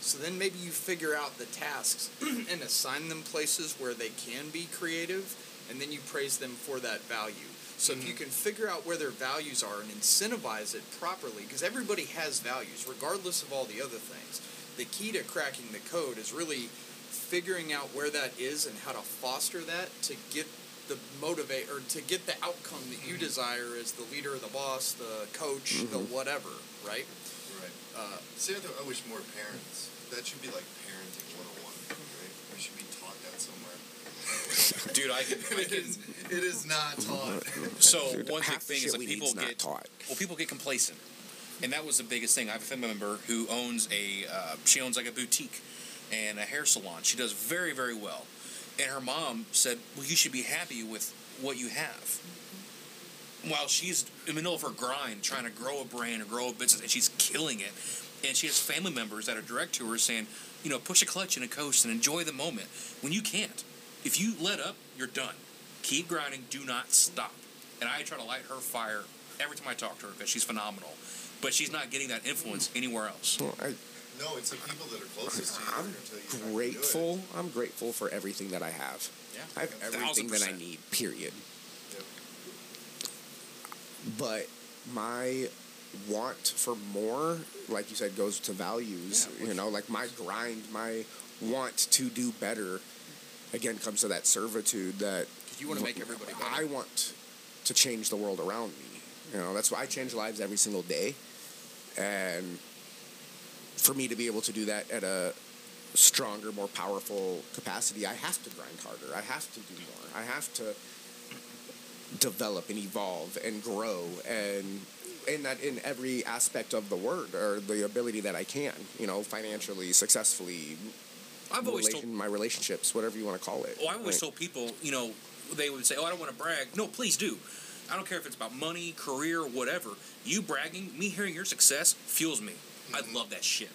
So then maybe you figure out the tasks and assign them places where they can be creative, and then you praise them for that value. So if you mm-hmm. can figure out where their values are and incentivize it properly, because everybody has values, regardless of all the other things. The key to cracking the code is really figuring out where that is and how to foster that to get the motivate or to get the outcome that you mm-hmm. desire as the leader, the boss, the coach, the mm-hmm. whatever, right? Right. Uh, See, I wish more parents. That should be like parenting 101, right? We should be taught that somewhere. Dude, I can. I It is, can it is not taught. so Dude, one big thing is that people get taught. well, people get complacent, and that was the biggest thing. I have a family member who owns a uh, she owns like a boutique and a hair salon. She does very very well, and her mom said, "Well, you should be happy with what you have." While she's in the middle of her grind, trying to grow a brand or grow a business, and she's killing it, and she has family members that are direct to her saying, "You know, push a clutch and a coast and enjoy the moment." When you can't, if you let up, you're done. Keep grinding. Do not stop. And I try to light her fire every time I talk to her because she's phenomenal. But she's not getting that influence anywhere else. Well, I, No, it's the people that are closest to you. I'm gonna you not to do it. grateful. I'm grateful for everything that I have. Yeah. I have everything that I need. Period. Yep. But my want for more, like you said, goes to values. Yeah, you know, like my grind, my want to do better, again comes to that servitude that you want to make everybody better. I want to change the world around me. You know, that's why I change lives every single day. And for me to be able to do that at a stronger, more powerful capacity, I have to grind harder. I have to do more. I have to develop and evolve and grow and in that in every aspect of the word or the ability that I can, you know, financially, successfully, I've always told my relationships, whatever you want to call it. Well, I've always Like, told people, you know, they would say, "Oh, I don't want to brag." No, please do. I don't care if it's about money, career, whatever. You bragging, me hearing your success fuels me. I mm-hmm. love that shit.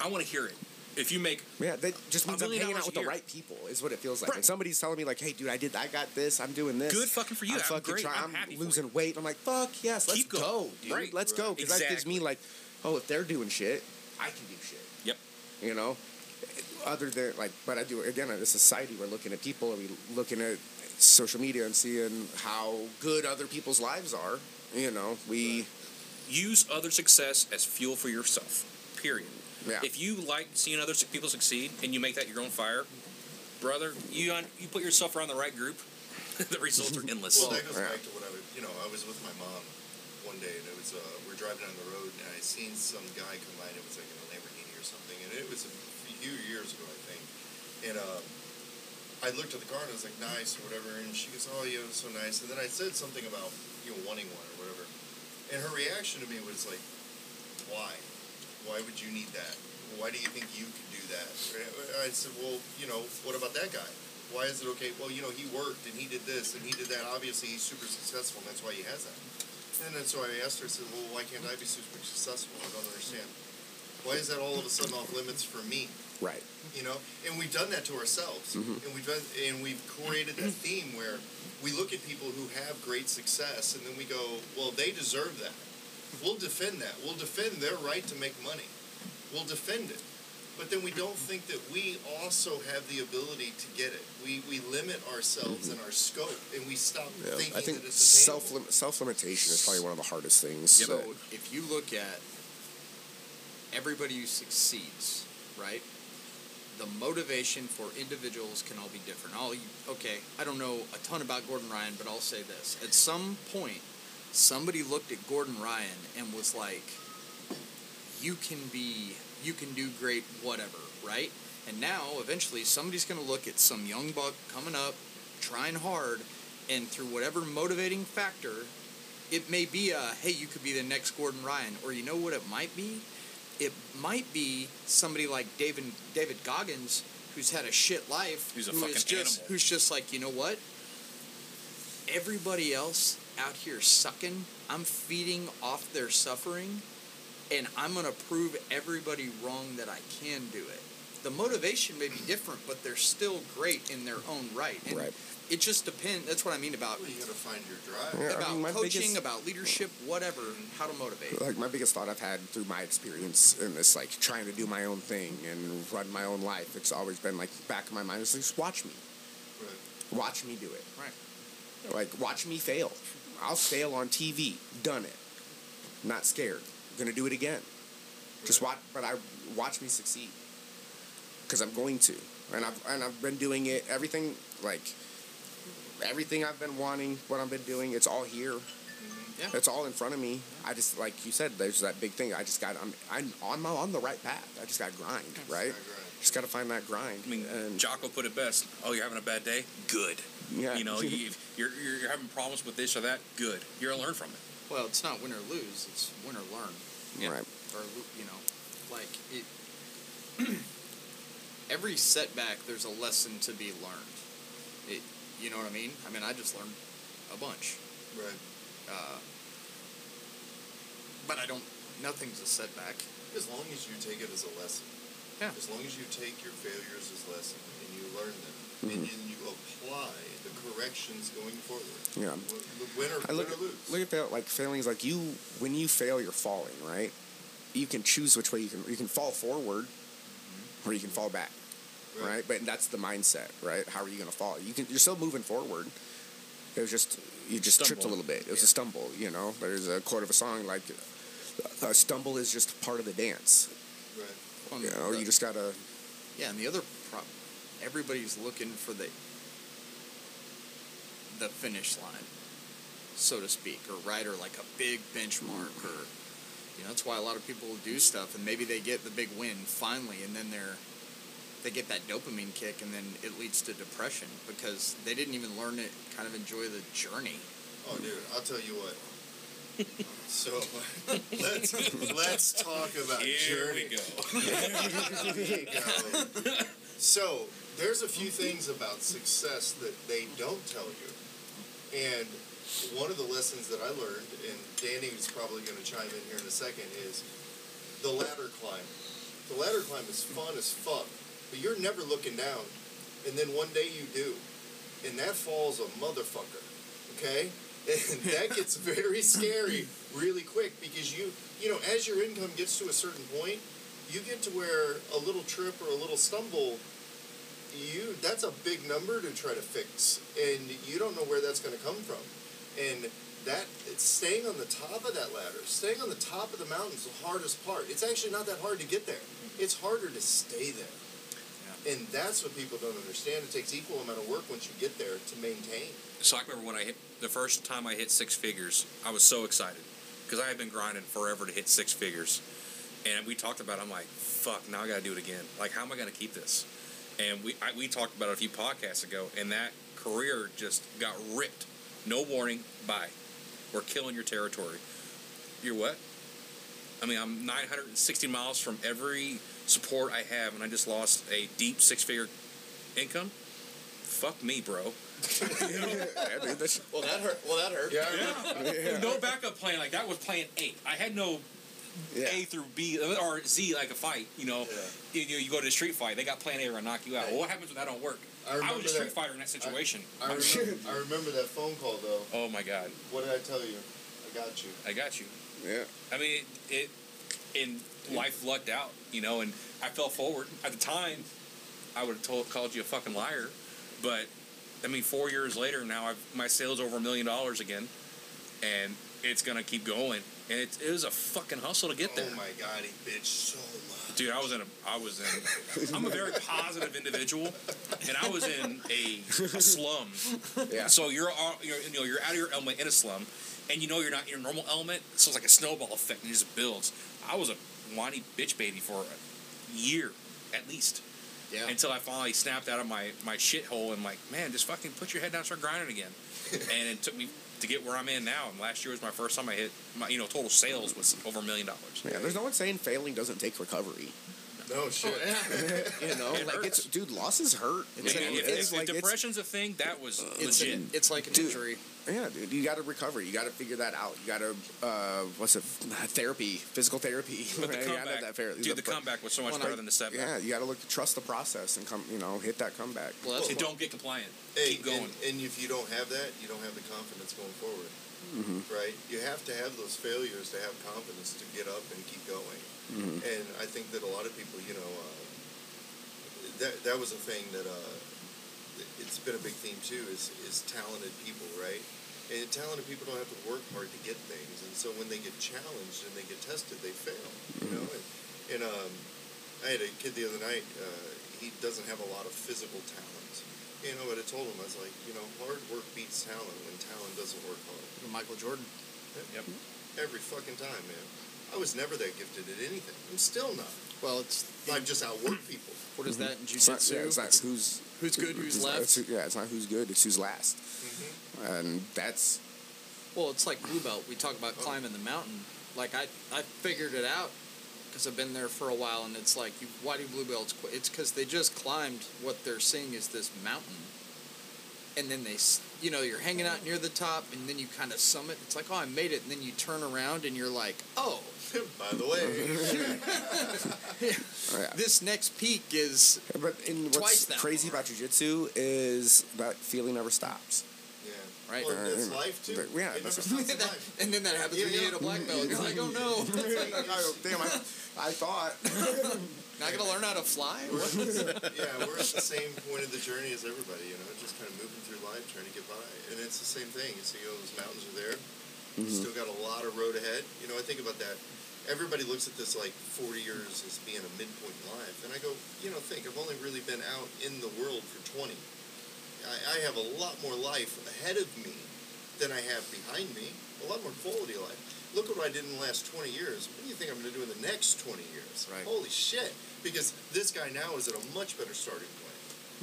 I want to hear it. If you make, Yeah, that just means I'm hanging out with the right people. Is what it feels like. Right. And somebody's telling me like, "Hey, dude, I did, I got this. I'm doing this. Good fucking for you. I'm I'm fucking great. trying. I'm I'm, happy losing weight. I'm like, fuck yes, let's Keep going. go, dude. Right. Let's go because that gives me like, oh, if they're doing shit, I can do shit. Yep. You know, other than like, but I do again as a society. We're looking at people. Are we looking at social media and seeing how good other people's lives are? You know, we. use other success as fuel for yourself. Period. Yeah. If you like seeing other people succeed and you make that your own fire, brother, you on, you put yourself around the right group, the results are endless. Well, that goes Yeah. back to what I would you know, I was with my mom one day, and it was uh, we're driving down the road, and I seen some guy come by, and it was like in a Lamborghini or something, and it was a few years ago, I think, and uh, I looked at the car and I was like, nice or whatever, and she goes, oh yeah, it was so nice, and then I said something about you know wanting one or whatever, and her reaction to me was like, why? Why would you need that? Why do you think you could do that? I said, well, you know, what about that guy? Why is it okay? Well, you know, he worked and he did this and he did that. Obviously, he's super successful, and that's why he has that. And then so I asked her, I said, well, why can't I be super successful? I don't understand. Why is that all of a sudden off limits for me? Right. You know, and we've done that to ourselves, Mhm. and we've done, and we've created that theme where we look at people who have great success, and then we go, well, they deserve that. We'll defend that. We'll defend their right to make money. We'll defend it. But then we don't think that we also have the ability to get it. We we limit ourselves and our scope, and we stop Mm-hmm. Yeah, thinking I think that it's self attainable. self limitation is probably one of the hardest things. So that- if you look at everybody who succeeds, right? The motivation for individuals can all be different. All okay, I don't know a ton about Gordon Ryan, but I'll say this: at some point, somebody looked at Gordon Ryan and was like, "You can be, you can do great, whatever." Right? And now, eventually, somebody's going to look at some young buck coming up, trying hard, and through whatever motivating factor, it may be a hey you could be the next gordon ryan or you know what it might be it might be somebody like david david goggins who's had a shit life Who's a who is fucking just animal. who's just like you know what everybody else out here sucking i'm feeding off their suffering and i'm going to prove everybody wrong that i can do it the motivation may be different but they're still great in their own right and Right. It just depends that's what i mean about Well, you got to find your drive. Yeah, I about mean, coaching, biggest- about leadership, whatever, and how to motivate. like my biggest thought I've had through my experience in this, like trying to do my own thing and run my own life, it's always been like back of my mind is like, just watch me, Right. watch me do it. Right. Like watch me fail. I'll fail on TV. Done it. Not scared. I'm Gonna do it again. Just watch, but I watch me succeed. Because I'm going to, and I've and I've been doing it. Everything like everything I've been wanting, what I've been doing, it's all here. Yeah. It's all in front of me. I just like you said, there's that big thing. I just got I'm I'm on my on the right path. I just got to grind, right? Right, right. Just got to find that grind. I mean, and Jocko put it best. Oh, you're having a bad day? Good. yeah, You know, you, you're, you're, you're having problems with this or that? Good. You're going to learn from it. Well, it's not win or lose; it's win or learn. Yeah. right. Or you know, like it. every setback, there's a lesson to be learned. It, you know what I mean? I mean, I just learned a bunch, Right. uh, but I don't. Nothing's a setback. As long as you take it as a lesson. Yeah. As long as you take your failures as lesson and you learn them and Mhm. then you apply the corrections going forward. Yeah. W- Win or, I look win or at, lose. look at fail, like failings like you when you fail you're falling right you can choose which way you can you can fall forward or you can fall back right, but that's the mindset right? How are you going to fall? You can you're still moving forward. It was just you just tripped a little bit. It was a stumble you know? But there's a quote of a song like a stumble is just part of the dance. Right. Well, you know the- you just gotta Yeah, and the other problem, everybody's looking for the the finish line, so to speak, or right, or like a big benchmark, or you know, that's why a lot of people do stuff, and maybe they get the big win finally, and then they're they get that dopamine kick, and then it leads to depression because they didn't even learn it, kind of enjoy the journey. Oh, dude, I'll tell you what. So let's let's talk about Here journey. we go. Here we go. So there's a few things about success that they don't tell you, and one of the lessons that I learned, and Danny is probably going to chime in here in a second, is the ladder climb. The ladder climb is fun as fuck, but you're never looking down, and then one day you do, and that falls a motherfucker. Okay, and that gets very scary really quick because you you know as your income gets to a certain point you get to where a little trip or a little stumble you that's a big number to try to fix. And you don't know where that's going to come from. And that it's staying on the top of that ladder staying on the top of the mountain is the hardest part. It's actually not that hard to get there. It's harder to stay there and that's what people don't understand it takes equal amount of work once you get there to maintain So I remember when I hit the first time I hit six figures, I was so excited because I had been grinding forever to hit six figures, and we talked about. it. I'm like, fuck, now I got to do it again. Like, how am I going to keep this? And we I, we talked about it a few podcasts ago, and that career just got ripped. No warning. Bye. We're killing your territory. You're what? I mean, I'm 960 miles from every support I have, and I just lost a deep six-figure income. Fuck me, bro. Yeah, dude, that's- Well, that hurt. Well, that hurt. Yeah. yeah. No backup plan. Like that was plan A. I had no Yeah. A through B or Z like a fight. You know, you, you you go to a street fight, they got plan A or knock you out. Well, what happens when that don't work? I I, was a street that. fighter in that situation. I remember, I remember that phone call though. oh my god, What did I tell you? I got you. I got you. Yeah. I mean, it, it in life lucked out, you know, and I fell forward. At the time, I would have told called you a fucking liar, but I mean, four years later now, I've, my sales over a million dollars again, and it's gonna keep going. And it, it was a fucking hustle to get there. Oh my god, he bitched so much. Dude, I was in a, I was in, I'm a very positive individual, and I was in a, a slum. Yeah. So you're, you're, you know, you're out of your element in a slum, and you know you're not in your normal element, so it's like a snowball effect, and it just builds. I was a whiny bitch baby for a year, at least, Yeah. until I finally snapped out of my my shithole and like, man, just fucking put your head down, and start grinding again. and it took me to get where I'm in now. And last year was my first time I hit my, you know, total sales was over a million dollars. Yeah, there's no one saying failing doesn't take recovery. No shit. You know, It like hurts. it's dude, losses hurt. It's Man, an- if, It's if, like if it's- depression's a thing, that was It's legit. an, it's like an Dude. injury. Yeah, dude, you got to recover. You got to figure that out. You got to uh, what's it? Therapy, physical therapy. But the You comeback, that fair- dude, the comeback was so much Well, better I- than the setback. Yeah, you got to look trust the process and come. You know, hit that comeback. Well, that's And don't get compliant. Hey, Keep going. And, and if you don't have that, you don't have the confidence going forward. Mhm. Right? You have to have those failures to have confidence to get up and keep going. Mhm. And I think that a lot of people, you know, uh, that that was a thing that uh, it's been a big theme too. Is is talented people, right? And talented people don't have to work hard to get things, and so when they get challenged and they get tested, they fail. You know, and, and um, I had a kid the other night. Uh, he doesn't have a lot of physical talent. You know, but I told him I was like, you know, hard work beats talent when talent doesn't work hard. Michael Jordan. Yep. Every fucking time, man. I was never that gifted at anything. I'm still not. Well, it's I've just outworked people. what is that in It's not, yeah, it's not who's who's good, who's it's- left. it's- yeah, it's not who's good. It's who's last. Mm-hmm. And that's Well, it's like blue belt. We talk about climbing the mountain. Like I, I figured it out because I've been there for a while, and it's like, you, why do blue belts quit? It's because they just climbed what they're seeing is this mountain, and then they, you know, you're hanging out near the top, and then you kind of summit. It's like, oh, I made it, and then you turn around, and you're like, oh, By the way, yeah. this next peak is But in Twice what's that crazy far. about jujitsu is that feeling never stops. Yeah. Right. Well, that's life too. but, yeah, it that's- stops in life. and then that happens Yeah, when you yeah. hit a black belt. You're like, oh no, Damn, I, I thought. not gonna learn how to fly. What? yeah, we're at the same point of the journey as everybody. You know, just kind of moving through life, trying to get by, and it's the same thing. So you know, those mountains are there. You Mhm. Still got a lot of road ahead. You know, I think about that. Everybody looks at this like 40 years as being a midpoint in life, and I go, you know, think I've only really been out in the world for 20. I, I have a lot more life ahead of me than I have behind me. A lot more quality of life. Look at what I did in the last 20 years. What do you think I'm going to do in the next 20 years? Right. Holy shit! Because this guy now is at a much better starting point,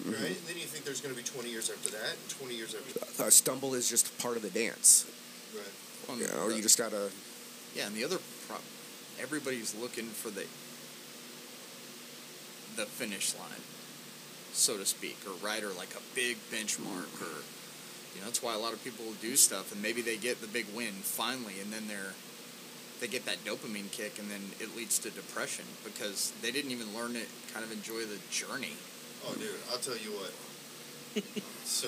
Mm-hmm. right? And then you think there's going to be 20 years after that, and 20 years after that. A stumble is just part of the dance. Right. On You the- you just gotta. Yeah, and the other problem, everybody's looking for the the finish line, so to speak, or right, or like a big benchmark, or you know, that's why a lot of people do stuff, and maybe they get the big win finally, and then they're they get that dopamine kick, and then it leads to depression because they didn't even learn it, kind of enjoy the journey. Oh, dude, I'll tell you what. So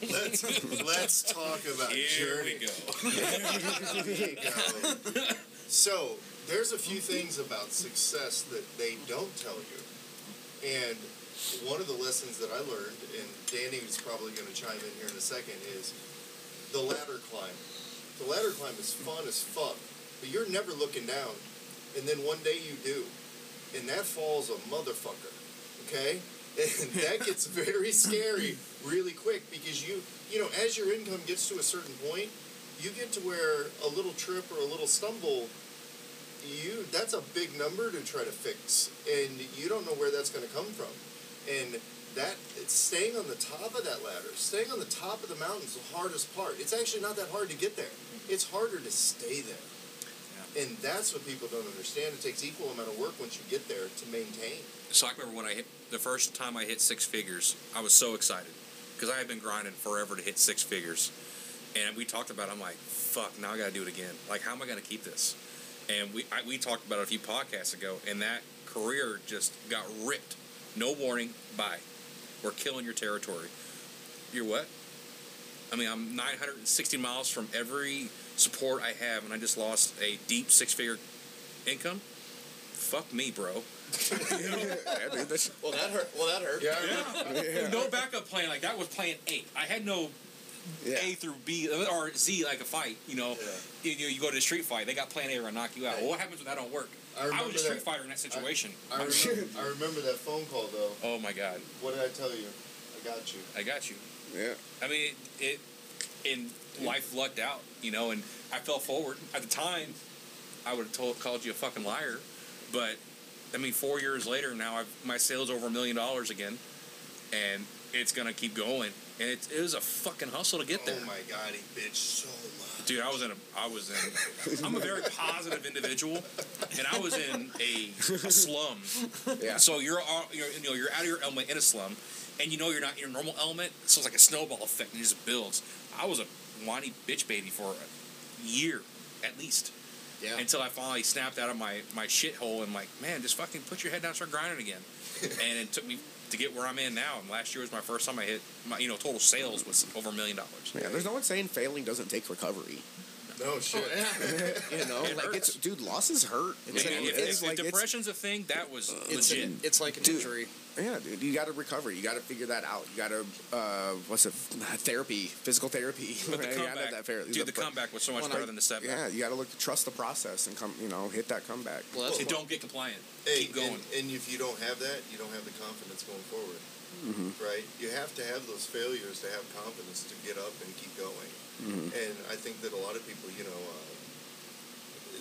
let's let's talk about Here journey. we go. Here we go. So there's a few things about success that they don't tell you, and one of the lessons that I learned, and Danny is probably going to chime in here in a second, is the ladder climb. The ladder climb is fun as fuck, but you're never looking down, and then one day you do, and that falls a motherfucker. Okay, and that gets very scary really quick because you you know as your income gets to a certain point you get to where a little trip or a little stumble you that's a big number to try to fix and you don't know where that's going to come from and that it's staying on the top of that ladder staying on the top of the mountain is the hardest part it's actually not that hard to get there it's harder to stay there and that's what people don't understand it takes equal amount of work once you get there to maintain So I remember when I hit the first time I hit six figures, I was so excited because I had been grinding forever to hit six figures, and we talked about. it. I'm like, fuck, now I got to do it again. Like, how am I going to keep this? And we I, we talked about it a few podcasts ago, and that career just got ripped. No warning. Bye. We're killing your territory. You're what? I mean, I'm 960 miles from every support I have, and I just lost a deep six-figure income. Fuck me, bro. Yeah, dude, Well, that hurt. Well, that hurt. Yeah. No backup plan. Like that was plan A. I had no yeah. A through B or Z like a fight. You know, you, you, you go to a street fight. They got plan A or knock you out. Well, what happens when that don't work? I I, remember was a street that. fighter in that situation. I remember, I remember that phone call though. oh my god, What did I tell you? I got you. I got you. yeah. I mean, it, it in life lucked out. You know, and I fell forward at the time. I would have told called you a fucking liar, but I mean, four years later now, I've, my sales over a million dollars again, and it's gonna keep going. And it, it was a fucking hustle to get there. Oh my god, he bitched so much. Dude, I was in a, I was in, I'm a very positive individual, and I was in a, a slum. Yeah. So you're, all- you're, you know, you're out of your element in a slum, and you know you're not in your normal element, so it's like a snowball effect, and it just builds. I was a whiny bitch baby for a year, at least, Yeah. until I finally snapped out of my, my shithole and like, man, just fucking put your head down, and start grinding again. and it took me to get where I'm in now. And last year was my first time I hit my, you know, total sales was over a million dollars. Yeah, there's no one saying failing doesn't take recovery. No shit. You know, It like hurts. it's dude, losses hurt. It's Man, an- if, It's if, like if it's- depression's a thing, that was It's legit. an, it's like an Dude. injury. Yeah, dude, you got to recover. You got to figure that out. You got to uh, what's it? Therapy, physical therapy. but the You comeback, that fair- dude, the comeback was so much Well, better I- than the step Yeah, you got to look trust the process and come. You know, hit that comeback. Well, that's And don't get compliant. Hey, Keep going. And, and if you don't have that, you don't have the confidence going forward. Mm-hmm. Right? You have to have those failures to have confidence to get up and keep going. Mm-hmm. And I think that a lot of people, you know, uh,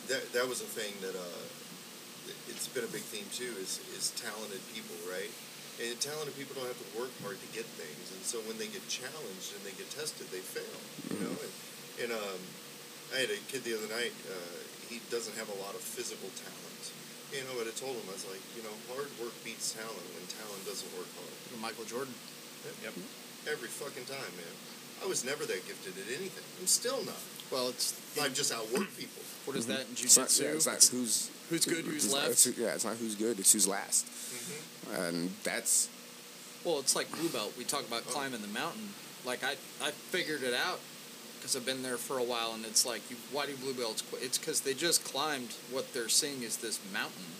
that that was a thing that uh, it's been a big theme too. Is is talented people, right? And talented people don't have to work hard to get things, and so when they get challenged and they get tested, they fail. You know, and, and um, I had a kid the other night. Uh, he doesn't have a lot of physical talent. You know, but I told him I was like, you know, hard work beats talent when talent doesn't work hard. Michael Jordan. Yep. Every fucking time, man. I was never that gifted at anything. I'm still not. Well, it's I just outwork people. what is that in It's not, jiu-jitsu? yeah, it's not who's who's good, who's it's- left. it's- yeah, it's not who's good. It's who's last. Mm-hmm. And that's Well, it's like blue belt. We talk about climbing the mountain. Like I, I figured it out because I've been there for a while, and it's like, you, why do blue belts quit? It's because they just climbed what they're seeing is this mountain,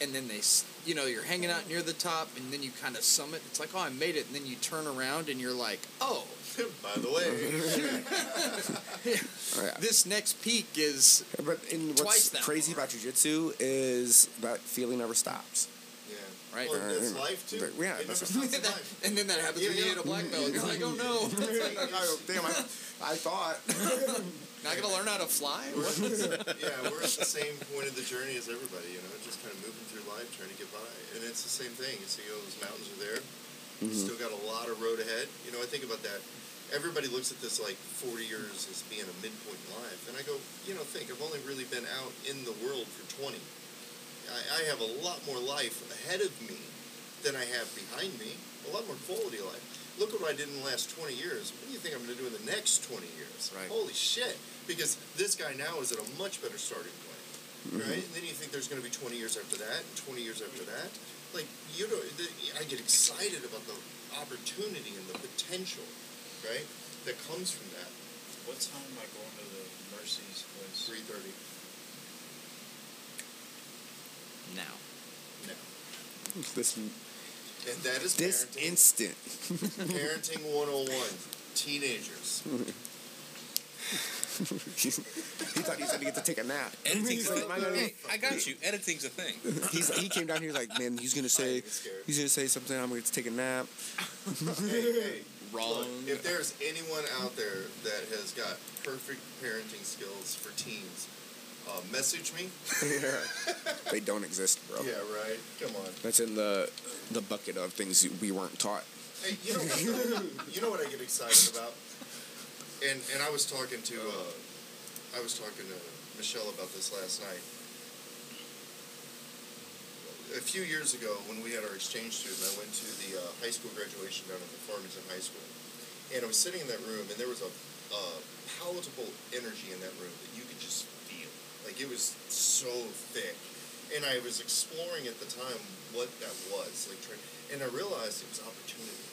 and then they, s- you know, you're hanging out near the top, and then you kind of summit. It's like, oh, I made it, and then you turn around, and you're like, oh, By the way, yeah. this next peak is But in Twice what's that crazy far. about jujitsu is that feeling never stops. yeah. Right. Well, that's Uh, life too. yeah, it never that's- stops in life. and then that happens Yeah, when you yeah. hit a black belt. You're like, oh no, Damn, I, I thought. Not gonna learn how to fly. What? yeah, we're at the same point of the journey as everybody. You know, just kind of moving through life, trying to get by, and it's the same thing. So you know, those mountains are there. You mm-hmm. Still got a lot of road ahead. You know, I think about that. Everybody looks at this like 40 years as being a midpoint in life, and I go, you know, think I've only really been out in the world for 20. I, I have a lot more life ahead of me than I have behind me. A lot more quality of life. Look at what I did in the last 20 years. What do you think I'm going to do in the next 20 years? Right. Holy shit! Because this guy now is at a much better starting point, mm-hmm. right? And then you think there's going to be 20 years after that, and 20 years after that. Like you know, the, I get excited about the opportunity and the potential, right? That comes from that. What time am I going to the Mercy's place? 3:30 Now. now, this and that is this parenting. instant. parenting 101. Teenagers. he thought he was gonna get to take a nap. Editing's like, thing. I Hey, I got you. Editing's a thing. He's, he came down here like, man, he's gonna say, he's gonna say something. I'm gonna take a nap. Hey, hey, Wrong. look, if there's anyone out there that has got perfect parenting skills for teens, uh, message me. yeah. they don't exist, bro. Yeah, right. Come on. That's in the the bucket of things we weren't taught. Hey, you know, what, you know what I get excited about, and and I was talking to, uh, I was talking to Michelle about this last night. A few years ago, when we had our exchange student, I went to the uh, high school graduation down at the Farmington High School, and I was sitting in that room, and there was a, palatable energy in that room that you could just like it was so thick, and I was exploring at the time what that was, like and I realized it was opportunity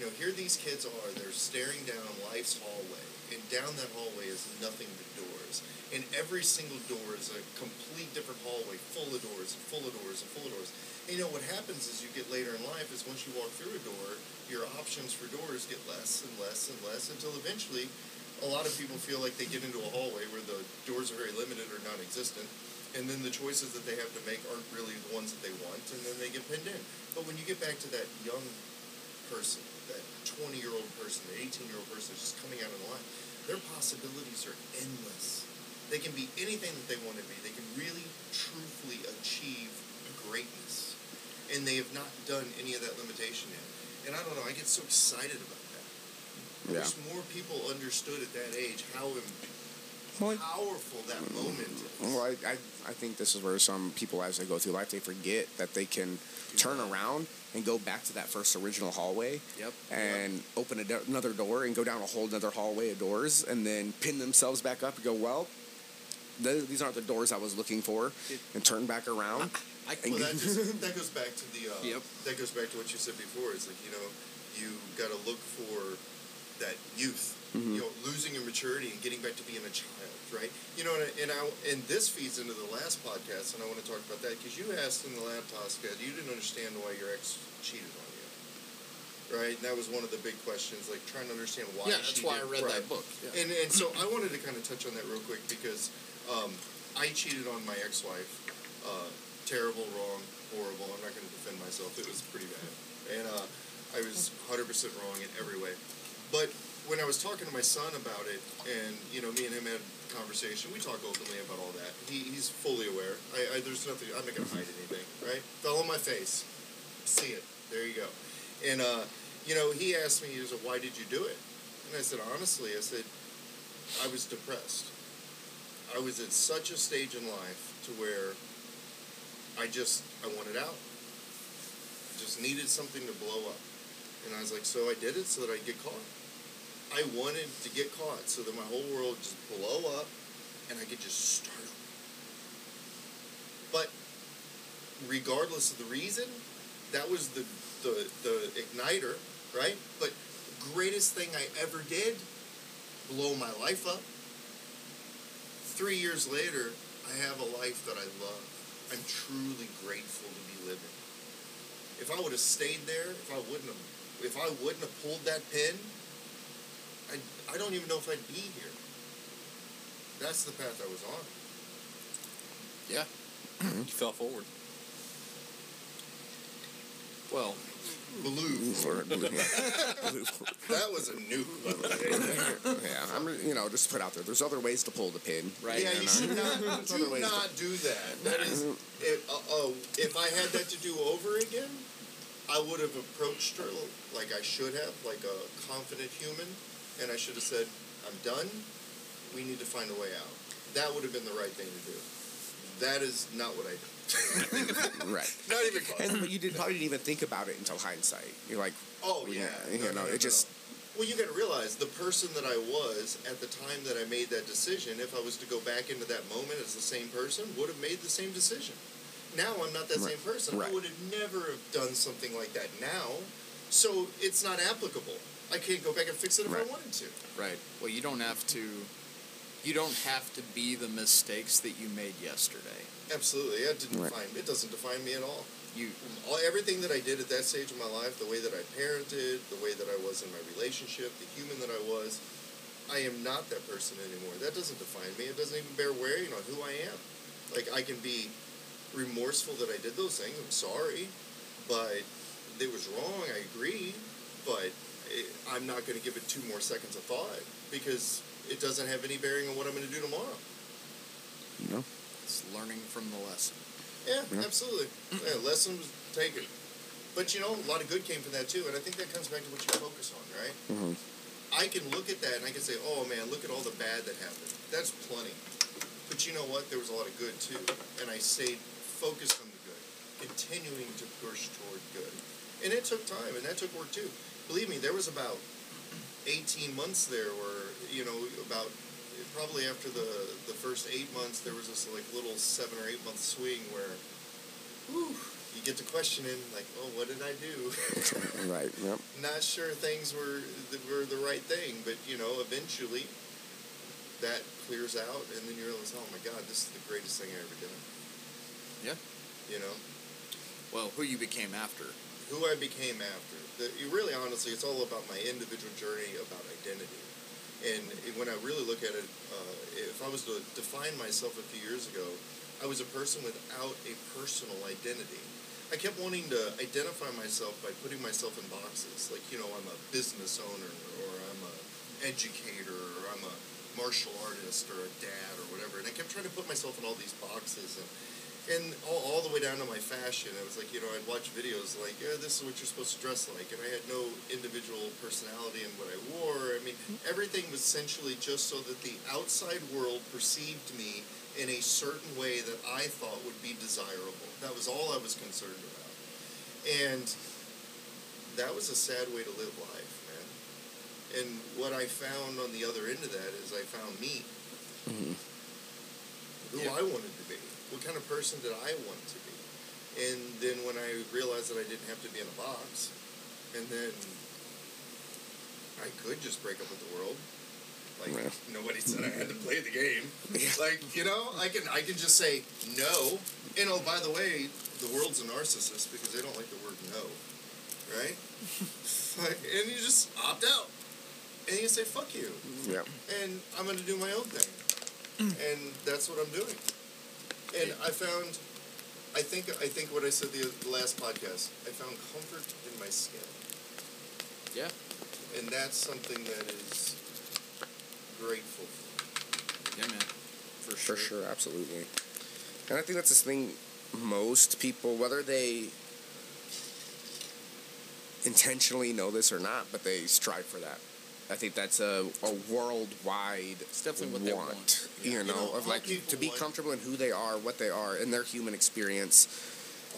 you know, here these kids are, they're staring down life's hallway, and down that hallway is nothing but doors. And every single door is a complete different hallway, full of doors, and full of doors, and full of doors. And you know, what happens as you get later in life is once you walk through a door, your options for doors get less and less and less until eventually a lot of people feel like they get into a hallway where the doors are very limited or non existent. And then the choices that they have to make aren't really the ones that they want, and then they get pinned in. But when you get back to that young person, that 20 year old person, that 18 year old person that's just coming out of the line, their possibilities are endless. They can be anything that they want to be. They can really, truthfully achieve greatness. And they have not done any of that limitation yet. And I don't know, I get so excited about. I Yeah. wish more people understood at that age how Well, powerful that moment is. Well, I, I, I think this is where some people, as they go through life, they forget that they can turn around and go back to that first original hallway Yep. and open a do- another door and go down a whole another hallway of doors and then pin themselves back up and go, well, th- these aren't the doors I was looking for, It- and turn back around. I, And Well, that just that goes back to the uh, Yep. that goes back to what you said before. It's like you know you got to look for that youth, Mhm. you know, losing your maturity and getting back to being a child, right? You know, and I, and, I, and this feeds into the last podcast, and I want to talk about that because you asked in the lab that you didn't understand why your ex cheated on you, right? And that was one of the big questions, like trying to understand why. yeah, that's why I read right. that book. Yeah. And and so I wanted to kind of touch on that real quick because um, I cheated on my ex-wife. Uh, terrible, wrong, horrible. I'm not going to defend myself. It was pretty bad, and uh, I was 100% wrong in every way. But when I was talking to my son about it, and you know, me and him had a conversation. We talk openly about all that. He, he's fully aware. I, I there's nothing. I'm not going to hide anything. Right? Fell on my face. See it. There you go. And uh, you know, he asked me, he was "Why did you do it?" And I said, honestly, I said, I was depressed. I was at such a stage in life to where I just I wanted out. I just needed something to blow up. And I was like, so I did it so that I'd get caught. I wanted to get caught so that my whole world just blow up and I could just start over. But regardless of the reason, that was the the, the igniter, right? But greatest thing I ever did, blow my life up. Three years later, I have a life that I love. I'm truly grateful to be living. If I would have stayed there, if I wouldn't have, if I wouldn't have pulled that pin, I, I don't even know if I'd be here. That's the path I was on. Yeah. You fell forward. Well, Blue. For- That was a nuke, by the way. yeah, I'm you know just put out there. There's other ways to pull the pin. right. Yeah, you should not do other to- not do that. That is, if, uh, oh, if I had that to do over again, I would have approached her like I should have, like a confident human, and I should have said, "I'm done. We need to find a way out." That would have been the right thing to do. That is not what I did. Right. Not even close. And but you did probably didn't even think about it until hindsight. You're like, Oh yeah, you No, know, no, it just. Well, you got to realize the person that I was at the time that I made that decision. If I was to go back into that moment as the same person, would have made the same decision. Now I'm not that Right. same person. I would have never have done something like that now. So it's not applicable. I can't go back and fix it if I wanted to. Right. Well, you don't have to. You don't have to be the mistakes that you made yesterday. Absolutely, it didn't Right. define. It doesn't define me at all. You. all, everything that I did at that stage of my life, the way that I parented, the way that I was in my relationship, the human that I was, I am not that person anymore. That doesn't define me. It doesn't even bear wearing on who I am. Like I can be remorseful that I did those things. I'm sorry, but it was wrong. I agree, but I'm not going to give it two more seconds of thought because it doesn't have any bearing on what I'm going to do tomorrow. You know? It's learning from the lesson. Yeah, Yeah. absolutely. Yeah, lesson was taken. But you know, a lot of good came from that too, and I think that comes back to what you focus on, right? Mhm. I can look at that and I can say, oh man, look at all the bad that happened. That's plenty. But you know what? There was a lot of good too. And I stayed focused on the good, continuing to push toward good. And it took time, and that took work too. Believe me, there was about 18 months there where, you know, about probably after the, the first eight months, there was this like little seven or eight month swing where, whew, you get to questioning, like, oh, what did I do? Right. Yep. not sure things were were the right thing, but you know, eventually that clears out, and then you realize, oh my God, this is the greatest thing I ever did. Yeah. You know, Well, who you became after. Who I became after. You really, honestly, it's all about my individual journey about identity. And when I really look at it, uh, if I was to define myself a few years ago, I was a person without a personal identity. I kept wanting to identify myself by putting myself in boxes, like you know, I'm a business owner, or I'm a educator, or I'm a martial artist, or a dad, or whatever. And I kept trying to put myself in all these boxes, and and all, all the way down to my fashion. I was like you know, I'd watch videos like, yeah, this is what you're supposed to dress like, and I had no individual personality in what I wore. I mean, everything was essentially just so that the outside world perceived me in a certain way that I thought would be desirable. That was all I was concerned about. And that was a sad way to live life, man. And what I found on the other end of that is I found me. Mhm. Who Yeah. I wanted to be. What kind of person did I want to be? And then when I realized that I didn't have to be in a box, and then I could just break up with the world. Like Yeah. nobody said I had to play the game. Yeah. Like you know, I can I can just say no. And oh, by the way, the world's a narcissist because they don't like the word no, right? Fuck, and you just opt out, and you say fuck you, Yep. and I'm gonna do my own thing, mm. and that's what I'm doing. And I found, I think I think what I said the, the last podcast, I found comfort in my skin, Yeah. and that's something that is grateful. For. Yeah, man. For For sure. sure, absolutely. And I think that's the thing most people, whether they intentionally know this or not, but they strive for that. I think that's a, a worldwide It's definitely what they want, want. you You know, know, of like to be comfortable in who they are, what they are, in their human experience.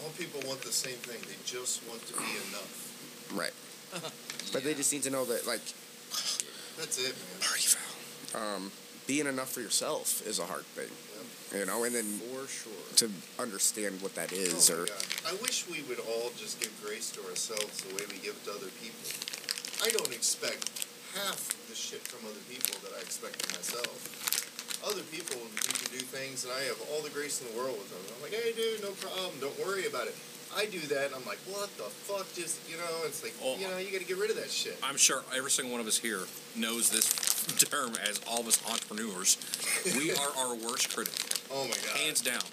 All people want the same thing. They just want to be enough. Right. But they just need to know that, like, That's it, man. party foul. Um, being enough for yourself is a hard thing, you know, and then For sure. to understand what that is, Oh or I wish we would all just give grace to ourselves the way we give it to other people. I don't expect half the shit from other people that I expect from myself. Other people need to do things, and I have all the grace in the world with them. I'm like, hey, dude, no problem. Don't worry about it. I do that, and I'm like, what the fuck? Just, you know, it's like, Oh, you know, you got to get rid of that shit. I'm sure every single one of us here knows this term as all of us entrepreneurs. We are our worst critic, Oh my God. hands down.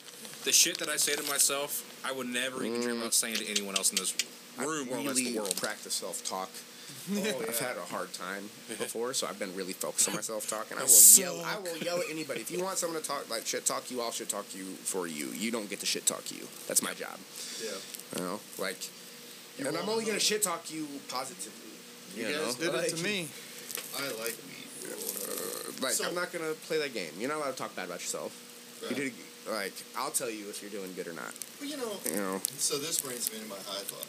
The shit that I say to myself, I would never even dream mm. about saying to anyone else in this room I or else the world. practice self talk. Oh, I've had a hard time before, so I've been really focused on my self talk, and I will I yell. I will yell at anybody. If you want someone to talk like shit talk you, I'll shit talk you for you. You don't get to shit talk you. That's my job. Yeah. You know, like, You and I'm only gonna shit talk you positively. You, You, guys know, did like, it to me. I like me. uh, like So- I'm not gonna play that game. You're not allowed to talk bad about yourself. Right. You did like I'll tell you if you're doing good or not. Well, you know, You know. so this brings me to my high thought.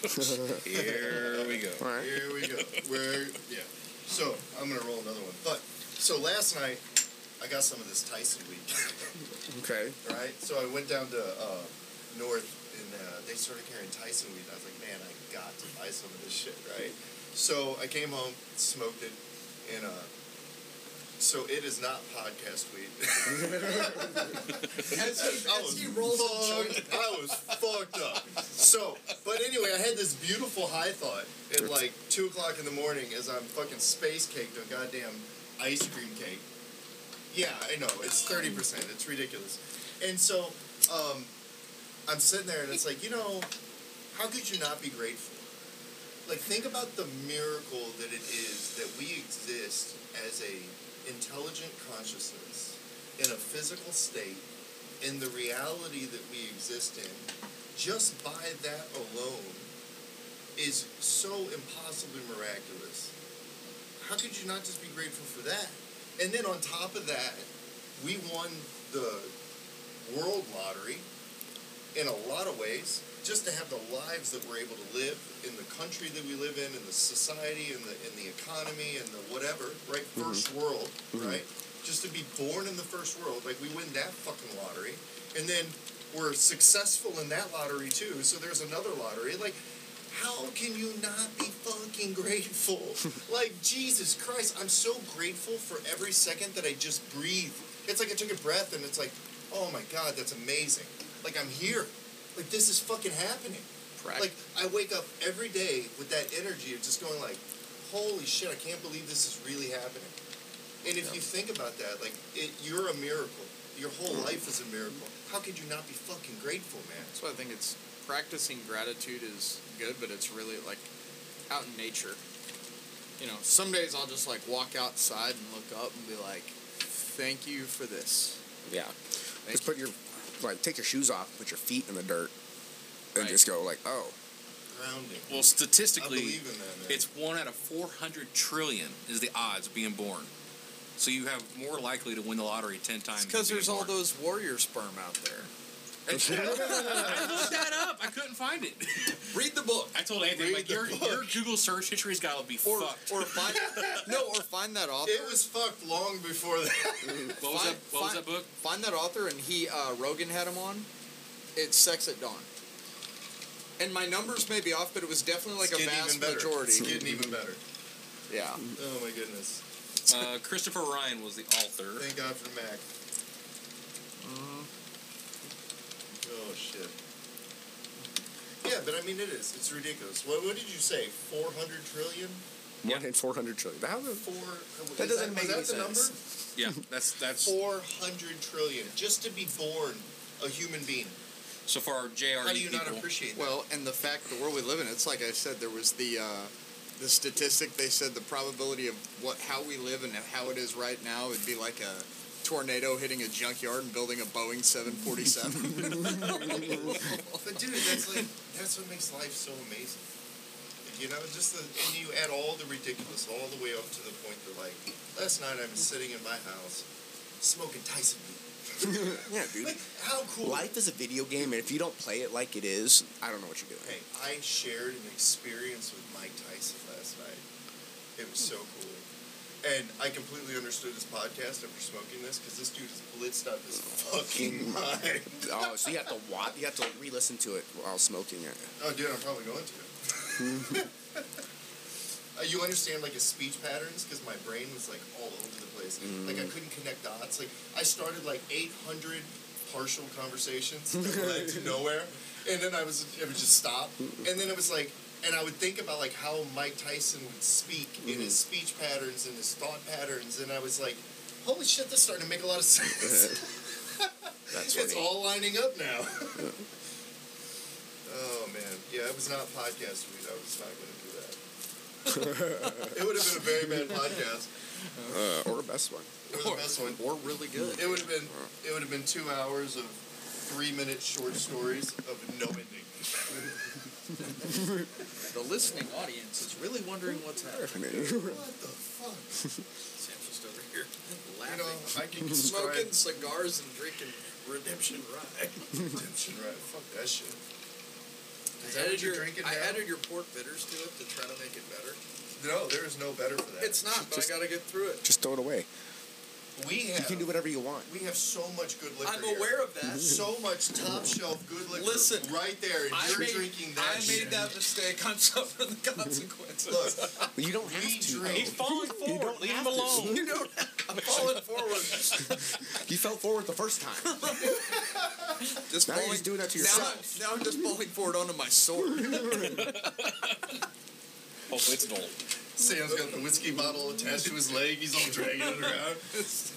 Here we go. Right. Here we go. Where yeah. So I'm gonna roll another one. But so last night I got some of this Tyson weed. Okay. right? So I went down to uh, North and uh, they started carrying Tyson weed. And I was like, man, I got to buy some of this shit, right? So I came home, smoked it, and uh, so it is not podcast weed. As he, I as was he rolls fucked. I was fucked up. So, but anyway, I had this beautiful high thought at like two o'clock in the morning as I'm fucking space caked on goddamn ice cream cake. Yeah, I know it's thirty percent. It's ridiculous. And so, um, I'm sitting there, and it's like, you know, how could you not be grateful? Like, think about the miracle that it is that we exist as a intelligent consciousness in a physical state, in the reality that we exist in. Just by that alone is so impossibly miraculous. How could you not just be grateful for that? And then on top of that, we won the world lottery in a lot of ways just to have the lives that we're able to live in the country that we live in in the society in the in the economy and the whatever right? Mm-hmm. 1st world mm-hmm. right? Just to be born in the first world like we win that fucking lottery. And then we're successful in that lottery too. So there's another lottery. Like how can you not be fucking grateful? Like jesus christ i'm so grateful for every second that i just breathe. It's like i took a breath and it's like oh my god that's amazing. Like i'm here like this is fucking happening like I wake up every day with that energy of just going like, holy shit, I can't believe this is really happening. And if you think about that, like it, you're a miracle. Your whole mm-hmm. life is a miracle. How could you not be fucking grateful, man? That's why I think it's practicing gratitude is good, but it's really like out in nature. You know, some days I'll just like walk outside and look up and be like, "Thank you for this." Yeah. Thank Just put your like take your shoes off, put your feet in the dirt, and Right. just go like, oh, Grounding. Well, statistically, that, it's one out of 400 trillion is the odds of being born. So you have more likely to win the lottery 10 times. It's because there's being all those warrior sperm out there. I looked that up. I couldn't find it. Read the book. I told Anthony, Read like, your, book. your Google search history's got to be Or, fucked. or find no, or find that author. it was fucked long before that. what was, find- that, what was that book? Find that author, and he uh, Rogan had him on. It's Sex at Dawn. And my numbers may be off, but it was definitely like It's a vast majority. It's getting even better. Yeah. Oh my goodness. Uh, Christopher Ryan was the author. Thank God for Mac. Oh shit. Yeah, but I mean it is. It's ridiculous. What, what did you say? Four hundred trillion? one in four hundred trillion. How the- Four. That is doesn't was make that any the number? sense. Yeah, that's that's Four hundred trillion just to be born a human being. so far JRE How do you people. not appreciate that? Well, and the fact the world we live in, it's like I said, there was the uh, the statistic. They said the probability of what how we live and how it is right now would be like a tornado hitting a junkyard and building a Boeing 747. But dude, that's like that's what makes life so amazing. You know, just the and you add all the ridiculous all the way up to the point that like last night I was sitting in my house smoking Tyson beat. yeah, dude. Like how cool Life is a video game, and if you don't play it like it is, I don't know what you're doing. Hey, I shared an experience with Mike Tyson last night. It was so cool. And I completely understood his podcast after smoking this because this dude is blitzed out of his fucking mind. Oh, so you have to watch, you have to re-listen to it while smoking it. Oh, dude, I'm probably going to. Uh, you understand like his speech patterns because my brain was like all over the place. Like I couldn't connect dots. Like I started like 800 partial conversations that led to nowhere, and then I was it would just stop, and then it was like, and I would think about like how Mike Tyson would speak in his speech patterns and his thought patterns, and I was like, holy shit, this is starting to make a lot of sense. That's it's all lining up now. oh man, yeah, it was not podcast weed. I was not going to do that. it would have been a very bad podcast. Uh, or a best one. Or the best one. or really good. It would have been. It would have been two hours of three-minute short stories of no ending. The listening audience is really wondering what's happening. What the fuck? Sam's just over here You laughing. know, I can Smoking cigars and drinking Redemption Rye. redemption, right? Fuck that shit. Is I that what added, you're your, drinking I now? added your pork bitters to it to try to make it better. No, there is no better for that. It's not, but Just- I gotta get through it. Just throw it away. We have, You can do whatever you want. We have so much good liquor. I'm here. aware of that. So much top shelf good liquor. Listen, right there, and I you're made, drinking that. I made that mistake. I'm suffering the consequences. Look, You don't have We to. drink. He's falling You forward. don't Leave him have to. alone. you know, I'm falling forward. You fell forward the first time. Just Now you're just doing that to yourself. I'm, now I'm just falling forward onto my sword. Hopefully oh, it's gold. Sam's got the whiskey bottle attached to his leg. He's all dragging it around.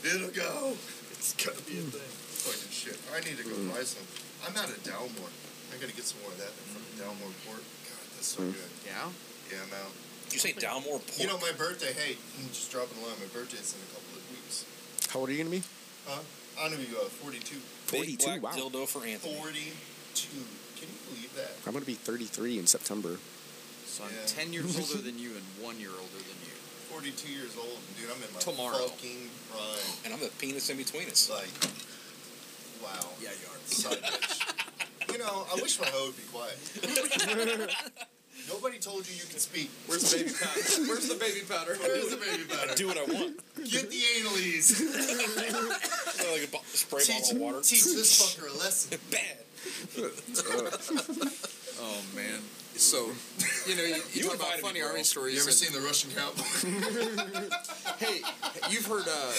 It'll go. It's gonna be a thing. Fucking shit. I need to go buy some. I'm out of Dalmore. I gotta get some more of that from Dalmore Port. God, that's so good. Yeah. Yeah, I'm out. Did you say Dalmore Pork? You know, my birthday, hey, I'm just dropping a line. My birthday's in a couple of weeks. How old are you gonna be? Huh? I'm gonna be uh, 42. Big 42, black wow. dildo for Anthony. 42. Can you believe that? I'm gonna be 33 in September. So I'm Yeah. ten years older than you and one year older than you. 42 years old, dude. I'm in my Tomorrow. fucking prime. And I'm the penis in between us. Like, wow. Yeah, you are. Son of bitch. You know, I wish my hoe would be quiet. Nobody told you you could speak. Where's the baby powder? Where's the baby powder? Where's the baby powder? Do what I want. Get the analies. like a bo- spray teach, bottle of water. teach this fucker a lesson. Bad. Oh man. So, you know, you, you, You talk about invited me, funny army stories. You ever and- seen the Russian cowboy? Hey, you've heard? Uh,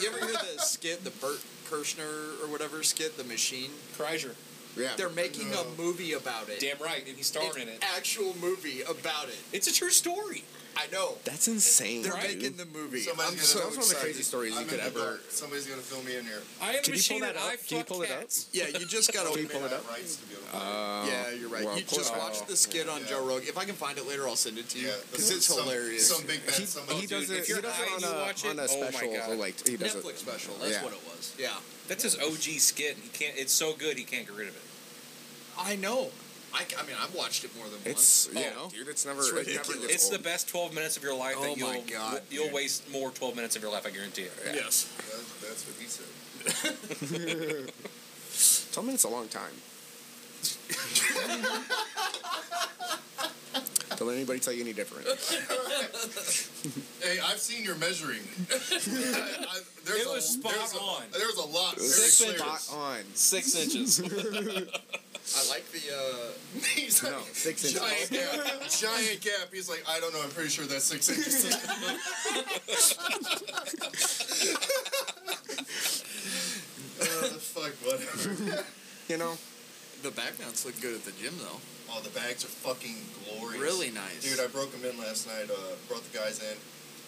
you ever hear the skit, the Bert Kreischer or whatever skit, The Machine? Kreischer. Yeah. They're making No. a movie about it. Damn right. And he's starring An in it. Actual movie about it. It's a true story. I know. That's insane. They're Right. making the movie. Somebody's I'm gonna- so That was one of the crazy stories I'm you could ever. dark. Somebody's gonna fill me in here. I am a Can you pull that and I up? Can you fuck pull it up? Yeah, you just gotta. Can you pull it up? to be able. Uh, yeah, you're right. well, you just up. watch the skit on Yeah. Joe Rogan. If I can find it later, I'll send it to you yeah, because it's some, hilarious. Some big bad He, he does dude, it. He does high it on a watch on a oh my special. God. like he does Netflix it. special. That's Yeah. what it was. Yeah, That's his OG skit. He can't. It's so good he can't get rid of it. I know. I, I mean, I've watched it more than It's once. you Oh, know, dude. It's never. it's it never gets It's the best 12 minutes of your life Oh that you'll my God, you'll dude. waste more 12 minutes of your life. I guarantee it. Yes. That- that's what he said. Twelve minutes is a long time. Don't let anybody tell you any different. Hey, I've seen your measuring. I, I, there's It a, was spot there's a, on. There's a lot. Six clear. Spot on. Six inches. I like the. Uh, He's like, No, six inches. giant gap. Giant gap. He's like, I don't know. I'm pretty sure that's six inches. uh, fuck, whatever. You know. the back mounts look good at the gym though. Oh, the bags are fucking glorious. Really nice. Dude, I broke them in last night. Uh, brought the guys in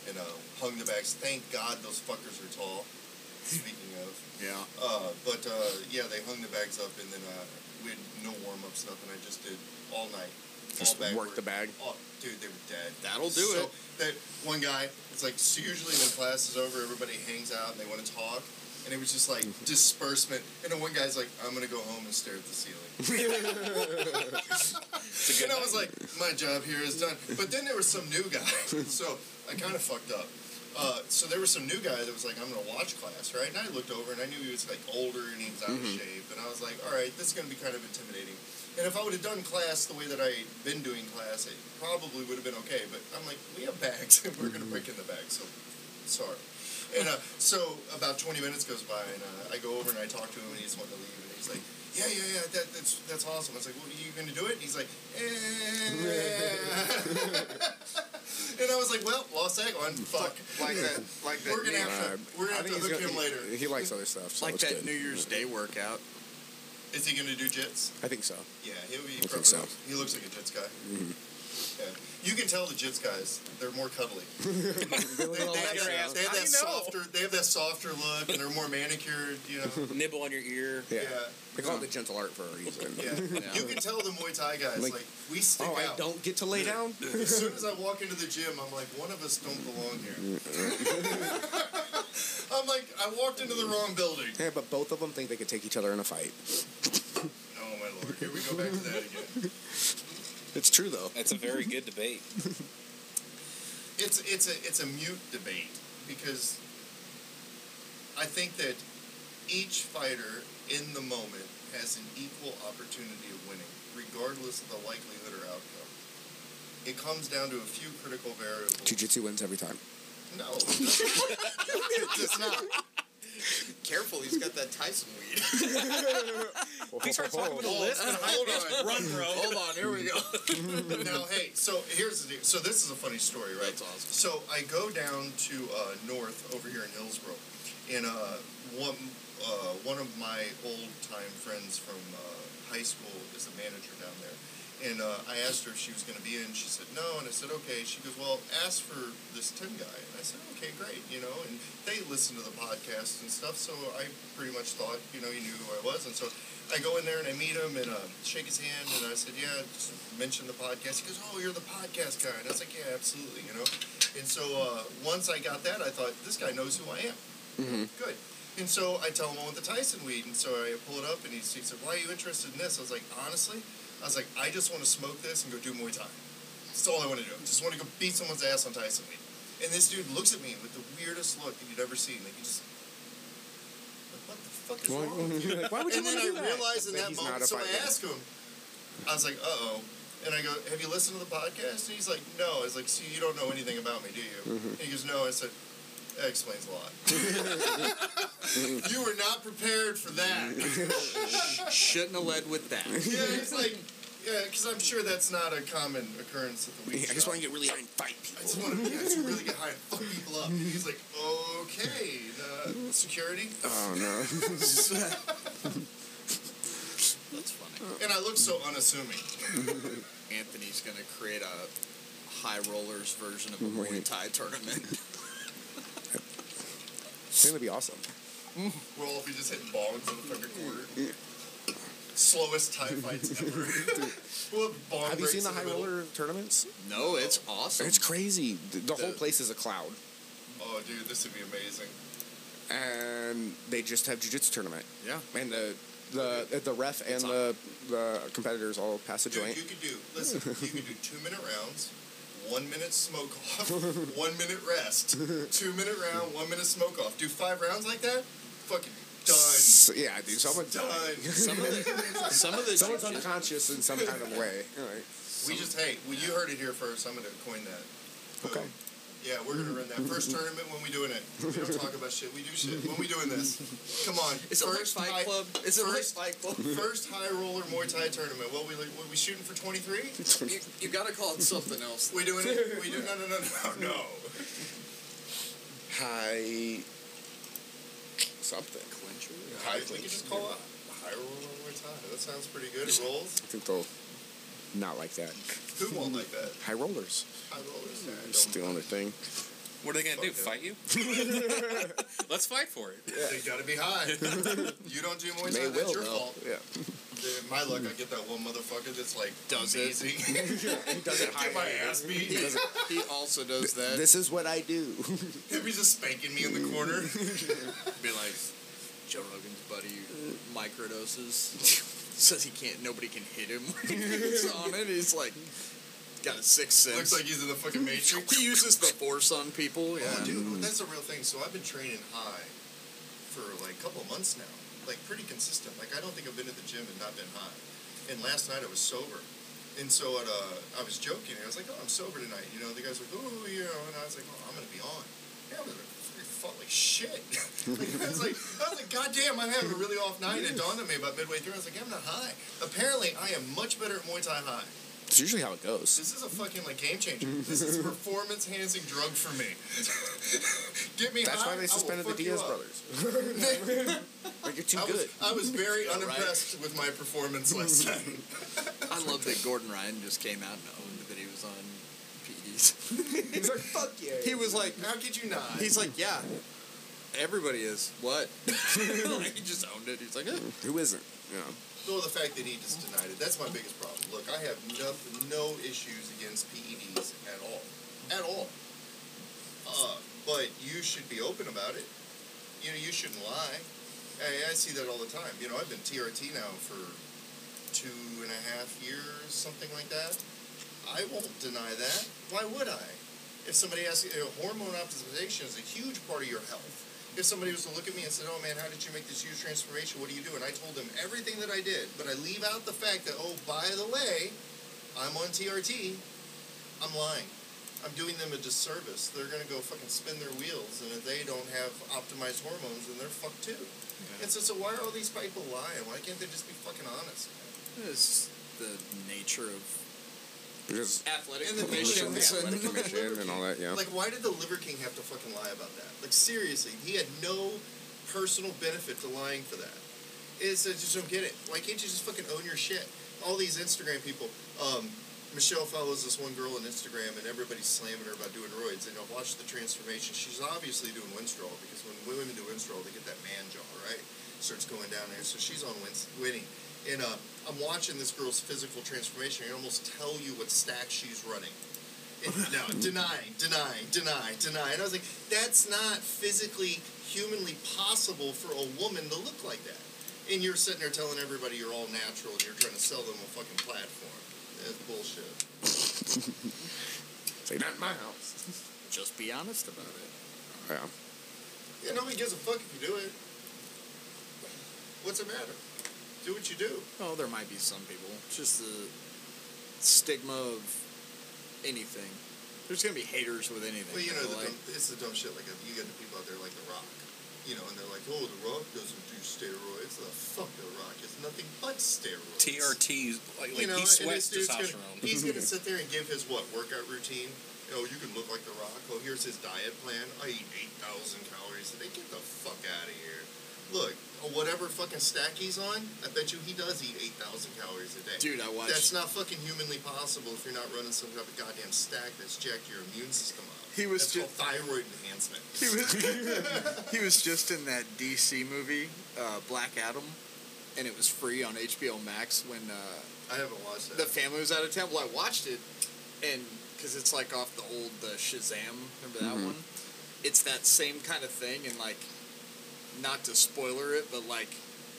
and uh, hung the bags. Thank God those fuckers are tall. Speaking of. Yeah. Uh, but uh, yeah, they hung the bags up and then uh, we had no warm ups, nothing. I just did all night. Just all work the bag. Oh, dude, they were dead. That'll do so, it. That one guy, it's like so usually when class is over, everybody hangs out and they want to talk. And it was just like disbursement. And then one guy's like, I'm gonna go home and stare at the ceiling. and I was like, my job here is done. But then there was some new guy, so I kind of fucked up. Uh, so there was some new guy that was like, I'm gonna watch class, right? And I looked over and I knew he was like older and he was out of shape, and I was like, all right, this is gonna be kind of intimidating. And if I would have done class the way that I'd been doing class, it probably would have been okay. But I'm like, we have bags and we're gonna break in the bags, so sorry. And uh, so about 20 minutes goes by, and uh, I go over and I talk to him, and he's wanting to leave, and he's like, "Yeah, yeah, yeah, that, that's that's awesome." I was like, "Well, are you going to do it?" And he's like, eh. and I was like, "Well, lost that one. Fuck." Like that. Like that. We're gonna have to we're gonna I have to hook gonna- him later. He, he likes other stuff. So like that good. New Year's Day workout. Is he going to do jits? I think so. Yeah, he'll be. I think so. Mm-hmm. He looks like a jits guy. Yeah. You can tell the jits guys; they're more cuddly. They They, a they, little have, that, they have that do you know? softer. They have that softer look, and they're more manicured. You know. Nibble on your ear. Yeah. Yeah. They call it the gentle art for a reason. Yeah. Yeah. You can tell the Muay Thai guys, like, Like, we stick Oh, I don't get to lay down. As soon as I walk into the gym, I'm like, one of us don't belong here. I'm like, I walked into the wrong building. Yeah, but both of them think they could take each other in a fight. Oh my lord, here we go back to that again. It's true though. It's a very good debate. It's it's a it's a mute debate because I think that each fighter in the moment has an equal opportunity of winning, regardless of the likelihood or outcome. It comes down to a few critical variables. Jiu-jitsu wins every time. No, it does not. Careful, he's got that Tyson weed. He starts talking with a Oh, list. hold on. Run, bro. Hold on, here we go. now, hey, so here's the deal. So this is a funny story, right? That's awesome. So I go down to uh, North over here in Hillsboro, and uh, one uh, one of my old time friends from uh, high school is a manager down there, And uh, I asked her if she was going to be in. She said no, and I said okay. She goes, well, ask for this Tim guy. And I said okay, great. You know, and they listen to the podcast and stuff, so I pretty much thought you know he knew who I was, and so I go in there and I meet him and uh, shake his hand, and I said yeah, just mention the podcast. He goes, oh, you're the podcast guy, and I was like yeah, absolutely, you know. And so uh, once I got that, I thought this guy knows who I am. Mhm. Good. And so I tell him I want the Tyson weed, and so I pull it up, and he's, he said, "Why are you interested in this?" I was like, "Honestly, I was like, I just want to smoke this and go do Muay Thai. That's all I want to do. Just want to go beat someone's ass on Tyson weed." And this dude looks at me with the weirdest look that you'd ever seen. Like he just, like, what the fuck is Why, wrong with you? like, why would you And then I do that? realized in That that moment, so I asked him, I was like, uh oh. And I go, have you listened to the podcast? And he's like, no. I was like, see, you don't know anything about me, do you? Mm-hmm. And he goes, no. I said, that explains a lot. you were not prepared for that. Shouldn't have led with that. yeah, he's like, yeah, because I'm sure that's not a common occurrence at the weed I just want to get really high and fight people. I just want to, yeah, I just really get high and fuck people up. And he's like, okay, the security. Oh no. That's funny. And I look so unassuming. Anthony's gonna create a high rollers version of a Muay Wait. Thai tournament. It's gonna be awesome. We'll all be just hitting bongs in the fucking corner. Slowest Thai fights ever. we'll have bong Have you breaks seen the in high middle. roller tournaments? no, it's awesome. It's crazy. The, the whole The- place is a cloud, Oh, dude, this would be amazing. and they just have jujitsu tournament. Yeah. And the the the ref and the the competitors all pass a Dude, joint. you could do, listen, you could do two minute rounds, one minute smoke off, one minute rest, two minute round, one minute smoke off. Do five rounds like that? Fucking done. S- yeah, dude. Someone Done. Some of the some of the someone's jiu-jitsu- unconscious in some kind of way. Like, We just, hey, well, you heard it here first. I'm going to coin that. Boom. Okay. Yeah, we're going to run that first tournament when we doing it. We don't talk about shit. We do shit. When we doing this? Come on. Is it like first Fight high, Club? Is it like first- Fight Club? First high roller Muay Thai tournament. What we what we shooting for 23? you, you gotta call it something else. We doing it? We do no no no no no. high something. Clincher. High, we can just call it high roller Muay Thai. That sounds pretty good. It rolls. I think they'll not like that. Who won't like that? High rollers. High rollers. Yeah, I don't- Stealing their thing. What are they gonna do? Fuck Fight you? Let's fight for it. They gotta be high. you don't do Muay Thai, They that's will your though. fault. Yeah. Dude, my luck, I get that one motherfucker that's like Does it? amazing. He does it high. Get my ass beat. He, he also does that. This is what I do. He'll be just spanking me in the corner. be like Joe Rogan's buddy microdoses. Says he can't. Nobody can hit him. when He's on it. He's like got a sixth sense. Looks like he's in the fucking Matrix. he uses the force on people. Yeah. Oh, dude, that's a real thing. So I've been training high for like a couple months now, like pretty consistent. Like I don't think I've been to the gym and not been high. And last night I was sober, and so at, uh, I was joking. I was like, "Oh, I'm sober tonight." You know, the guys were like, "Oh, you know," and I was like, "Oh, I'm gonna be on." Yeah, I was like, I felt like shit. I was like, I was like, God damn, I'm having a really off night. And it dawned on me about midway through. I was like, I'm not high. Apparently, I am much better at Muay Thai high. It's usually how it goes. This is a fucking like game changer. This is a performance enhancing drug for me. Get me That's high, why they suspended the fuck Diaz brothers. like you're too I good. was, I was very Yeah, right. unimpressed with my performance last night. I love that Gordon Ryan just came out and owned that he was on PEDs. He's like, fuck yeah. he was like, How could you not? he's like, yeah, everybody is. What? he just owned it. He's like, eh. Who isn't? You know. Well, the fact that he just denied it, that's my biggest problem. Look, I have no, no issues against PEDs at all. At all. Uh, but you should be open about it. You know, you shouldn't lie. I, I see that all the time. You know, I've been TRT now for two and a half years, something like that. I won't deny that. Why would I? If somebody asks you, know, hormone optimization is a huge part of your health. If somebody was to look at me and said, "Oh man, how did you make this huge transformation? What do you do?" and I told them everything that I did, but I leave out the fact that, "Oh, by the way, I'm on TRT," I'm lying. I'm doing them a disservice. They're gonna go fucking spin their wheels, and if they don't have optimized hormones, then they're fucked too. Yeah. And so, so why are all these people lying? Why can't they just be fucking honest? It's the nature of Because athletic And the commissions mission- athletic and commission and all that, yeah. Like, why did the Liver King have to fucking lie about that? Like, seriously, he had no personal benefit to lying for that. It's, I just don't get it. Why can't you just fucking own your shit? all these Instagram people. Um, Michelle follows this one girl on Instagram, and everybody's slamming her about doing roids. And I've watched the transformation. She's obviously doing Winstrol because when women do Winstrol, they get that man jaw, right? Starts going down there. So she's on win- winning. And uh, I'm watching this girl's physical transformation. I can almost tell you what stack she's running. And, no, denying, denying, denying, denying. And I was like, that's not physically, humanly possible for a woman to look like that. And you're sitting there telling everybody you're all natural and you're trying to sell them a fucking platform. That's bullshit. Say not in my house. Just be honest about it. Yeah. Yeah, nobody gives a fuck if you do it. What's the matter? Do what you do. Oh, there might be some people. It's just the stigma of anything. There's gonna be haters with anything. Well, you know, the like, dumb, it's the dumb shit. Like you get the people out there like The Rock, you know, and they're like, "Oh, The Rock doesn't do steroids." The fuck, The Rock is nothing but steroids. TRT, like, like you know, he sweats testosterone. Gonna, he's gonna sit there and give his what workout routine. Oh, you can look like The Rock. Oh, here's his diet plan. I eat eight thousand calories a day. Get the fuck out of here. Look, whatever fucking stack he's on, I bet you he does eat eight thousand calories a day. dude, I watched. That's not fucking humanly possible if you're not running some type of goddamn stack that's jacked your immune system up. He was that's ju- called thyroid enhancement. He was he was just in that DC movie, uh, Black Adam, and it was free on HBO Max when uh, I haven't watched it. the family was out of town. Well, I watched it, and because it's like off the old uh, Shazam, remember that Mhm. one? It's that same kind of thing, and like, not to spoiler it, but like.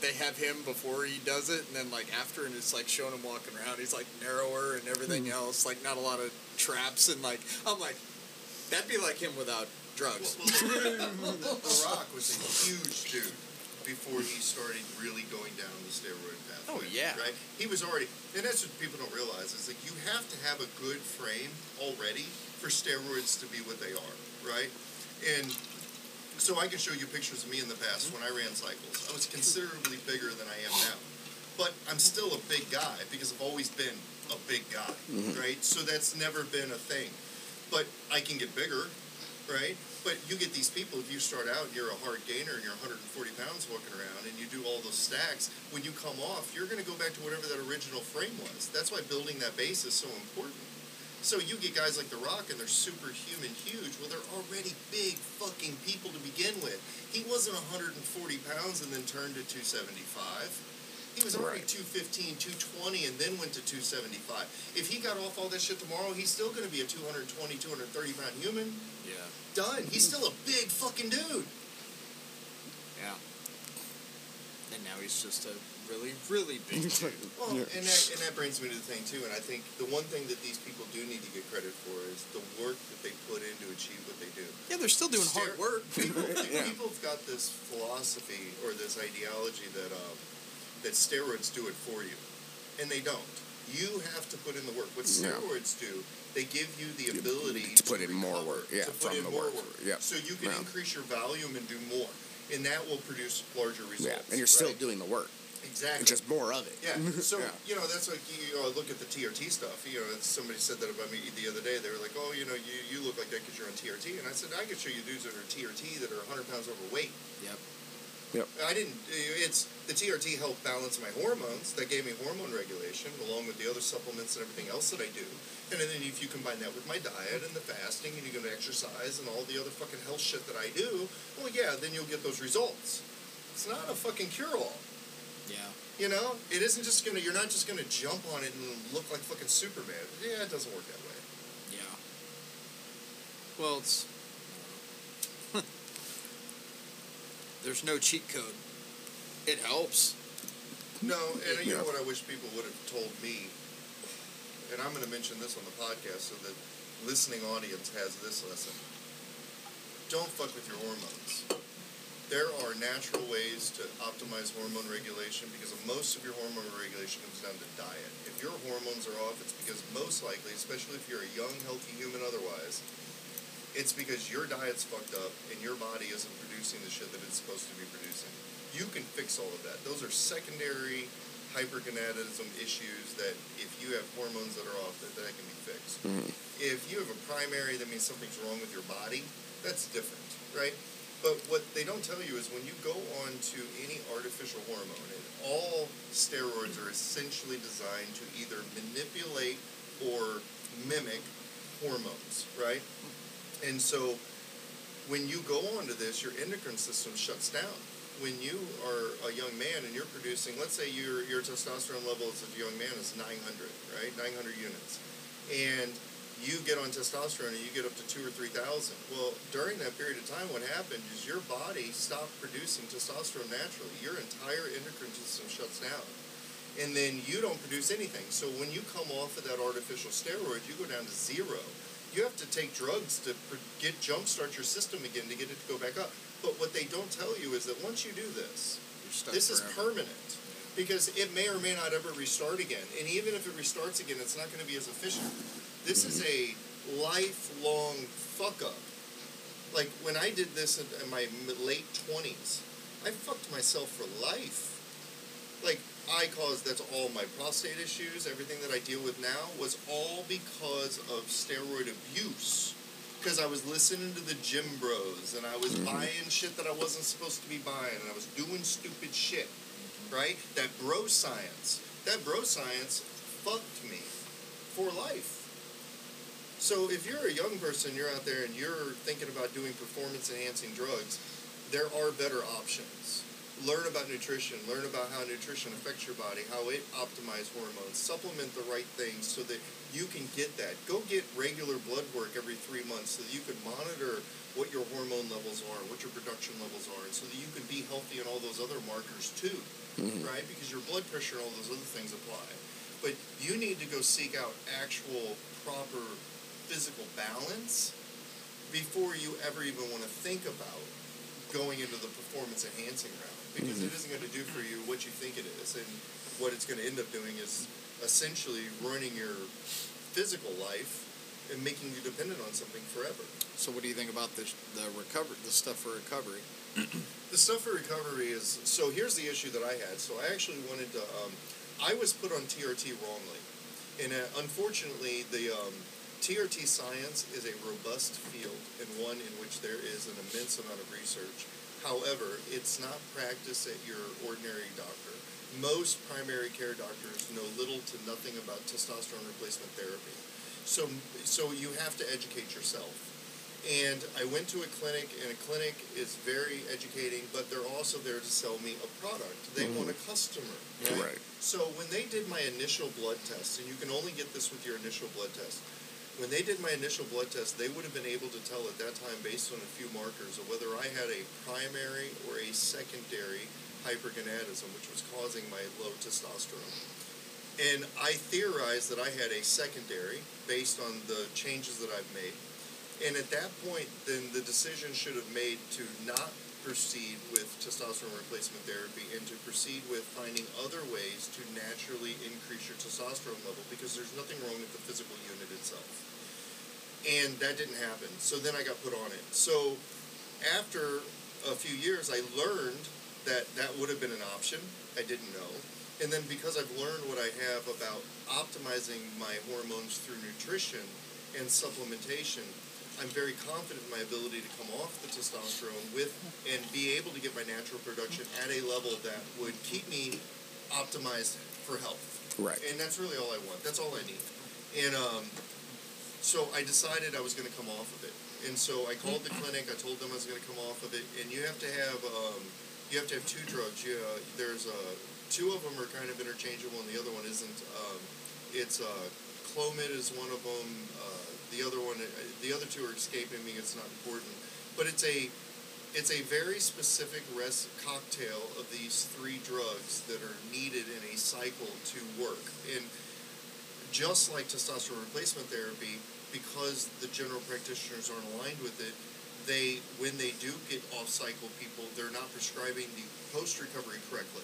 They have him before he does it, and then like after, and it's like showing him walking around. He's like narrower and everything hmm. else, like not a lot of traps, and like I'm like, that'd be like him without drugs. Well, well, the Rock was a huge dude before he started really going down the steroid path. Oh, yeah. right. He was already, and that's what people don't realize is like you have to have a good frame already for steroids to be what they are, right? And so I can show you pictures of me in the past when I ran cycles. I was considerably bigger than I am now, but I'm still a big guy because I've always been a big guy, mm-hmm. right? So that's never been a thing. But I can get bigger, right? But you get these people, if you start out and you're a hard gainer and you're 140 pounds walking around and you do all those stacks, when you come off, you're going to go back to whatever that original frame was. That's why building that base is so important. So you get guys like The Rock and they're superhuman huge. Well, they're already big fucking people to begin with. He wasn't 140 pounds and then turned to 275. He was already Right. 215, 220, and then went to 275. If he got off all that shit tomorrow, he's still going to be a 220, 230 pound human. Yeah, Done. He's still a big fucking dude. yeah. And now he's just a really, really big dude. Well, Yeah. and that and that brings me to the thing too. And I think the one thing that these people do need to get credit for is the work that they put in to achieve what they do. Yeah, they're still doing hard work. People, Yeah. people have got this philosophy or this ideology that um, that steroids do it for you, and they don't. You have to put in the work. What Yeah. steroids do, they give you the ability to put in more work, yeah, to put from in the more work, work. yep, So you can yeah. increase your volume and do more, and that will produce larger results. Yeah, and you're still right? doing the work. Exactly Just more of it. yeah. So Yeah. you know that's like you uh, look at the TRT stuff. You know, somebody said that about me the other day. They were like, "Oh, you know, you, you look like that because you're on TRT," and I said, "I could show you dudes that are TRT that are 100 pounds overweight." Yep. Yep. I didn't. It's the TRT helped balance my hormones. That gave me hormone regulation, along with the other supplements and everything else that I do. And then if you combine that with my diet and the fasting, and you're going to exercise and all the other fucking health shit that I do, well, yeah, then you'll get those results. It's not a fucking cure-all. Yeah. You know, it isn't just gonna. You're not just gonna jump on it and look like fucking Superman. Yeah, it doesn't work that way. Yeah. Well, it's. There's no cheat code. It helps. No, and you Yeah. know what I wish people would have told me, and I'm gonna mention this on the podcast so that listening audience has this lesson. Don't fuck with your hormones. There are natural ways to optimize hormone regulation because most of your hormone regulation comes down to diet. If your hormones are off, it's because most likely, especially if you're a young, healthy human otherwise, it's because your diet's fucked up and your body isn't producing the shit that it's supposed to be producing. You can fix all of that. Those are secondary hypergonadism issues that if you have hormones that are off, that, that can be fixed. Mhm. If you have a primary, that means something's wrong with your body. That's different, right? But what they don't tell you is when you go on to any artificial hormone, and all steroids are essentially designed to either manipulate or mimic hormones, right? And so when you go onto this, your endocrine system shuts down. When you are a young man and you're producing, let's say your your testosterone level as a young man is 900, right? 900 units. And you get on testosterone and you get up to two or three thousand. Well, during that period of time, what happened is your body stopped producing testosterone naturally. Your entire endocrine system shuts down, and then you don't produce anything. So when you come off of that artificial steroid, you go down to zero. You have to take drugs to get jumpstart your system again to get it to go back up. But what they don't tell you is that once you do this, this is permanent because it may or may not ever restart again. And even if it restarts again, it's not going to be as efficient. This is a lifelong fuck up. Like when I did this in, in my late 20s, I fucked myself for life. Like I caused that's all my prostate issues, everything that I deal with now was all because of steroid abuse. Because I was listening to the gym bros and I was mm-hmm. buying shit that I wasn't supposed to be buying and I was doing stupid shit. Right? That bro science. That bro science fucked me for life. So if you're a young person, you're out there and you're thinking about doing performance enhancing drugs, there are better options. Learn about nutrition, learn about how nutrition affects your body, how it optimizes hormones, supplement the right things so that you can get that. Go get regular blood work every three months so that you can monitor what your hormone levels are, what your production levels are, and so that you can be healthy in all those other markers too, mm-hmm. right? Because your blood pressure and all those other things apply. But you need to go seek out actual proper physical balance before you ever even want to think about going into the performance enhancing route. Because it isn't going to do for you what you think it is and what it's going to end up doing is essentially ruining your physical life and making you dependent on something forever. So what do you think about the the recovery, the stuff for recovery? the stuff for recovery is so here's the issue that i had. So i actually wanted to um, i was put on trt wrongly. And uh, unfortunately the um, trt science is a robust field and one in which there is an immense amount of research however it's not practiced at your ordinary doctor most primary care doctors know little to nothing about testosterone replacement therapy so so you have to educate yourself and I went to a clinic, and a clinic is very educating, but they're also there to sell me a product. They mm-hmm. want a customer. Right. So when they did my initial blood test, and you can only get this with your initial blood test, when they did my initial blood test, they would have been able to tell at that time, based on a few markers, of whether I had a primary or a secondary hypergonadism, which was causing my low testosterone. And I theorized that I had a secondary based on the changes that I've made. And at that point, then the decision should have made to not proceed with testosterone replacement therapy and to proceed with finding other ways to naturally increase your testosterone level because there's nothing wrong with the physical unit itself. And that didn't happen. So then I got put on it. So after a few years, I learned that that would have been an option. I didn't know. And then because I've learned what I have about optimizing my hormones through nutrition and supplementation, I'm very confident in my ability to come off the testosterone with and be able to get my natural production at a level that would keep me optimized for health. Right. And that's really all I want. That's all I need. And um, so I decided I was going to come off of it. And so I called the clinic. I told them I was going to come off of it. And you have to have um, you have to have two drugs. You, uh, there's uh, two of them are kind of interchangeable, and the other one isn't. Um, it's uh, Clomid is one of them. Uh, the other one, uh, the other two are escaping me. It's not important, but it's a it's a very specific res- cocktail of these three drugs that are needed in a cycle to work. And just like testosterone replacement therapy, because the general practitioners aren't aligned with it, they when they do get off cycle people, they're not prescribing the post recovery correctly.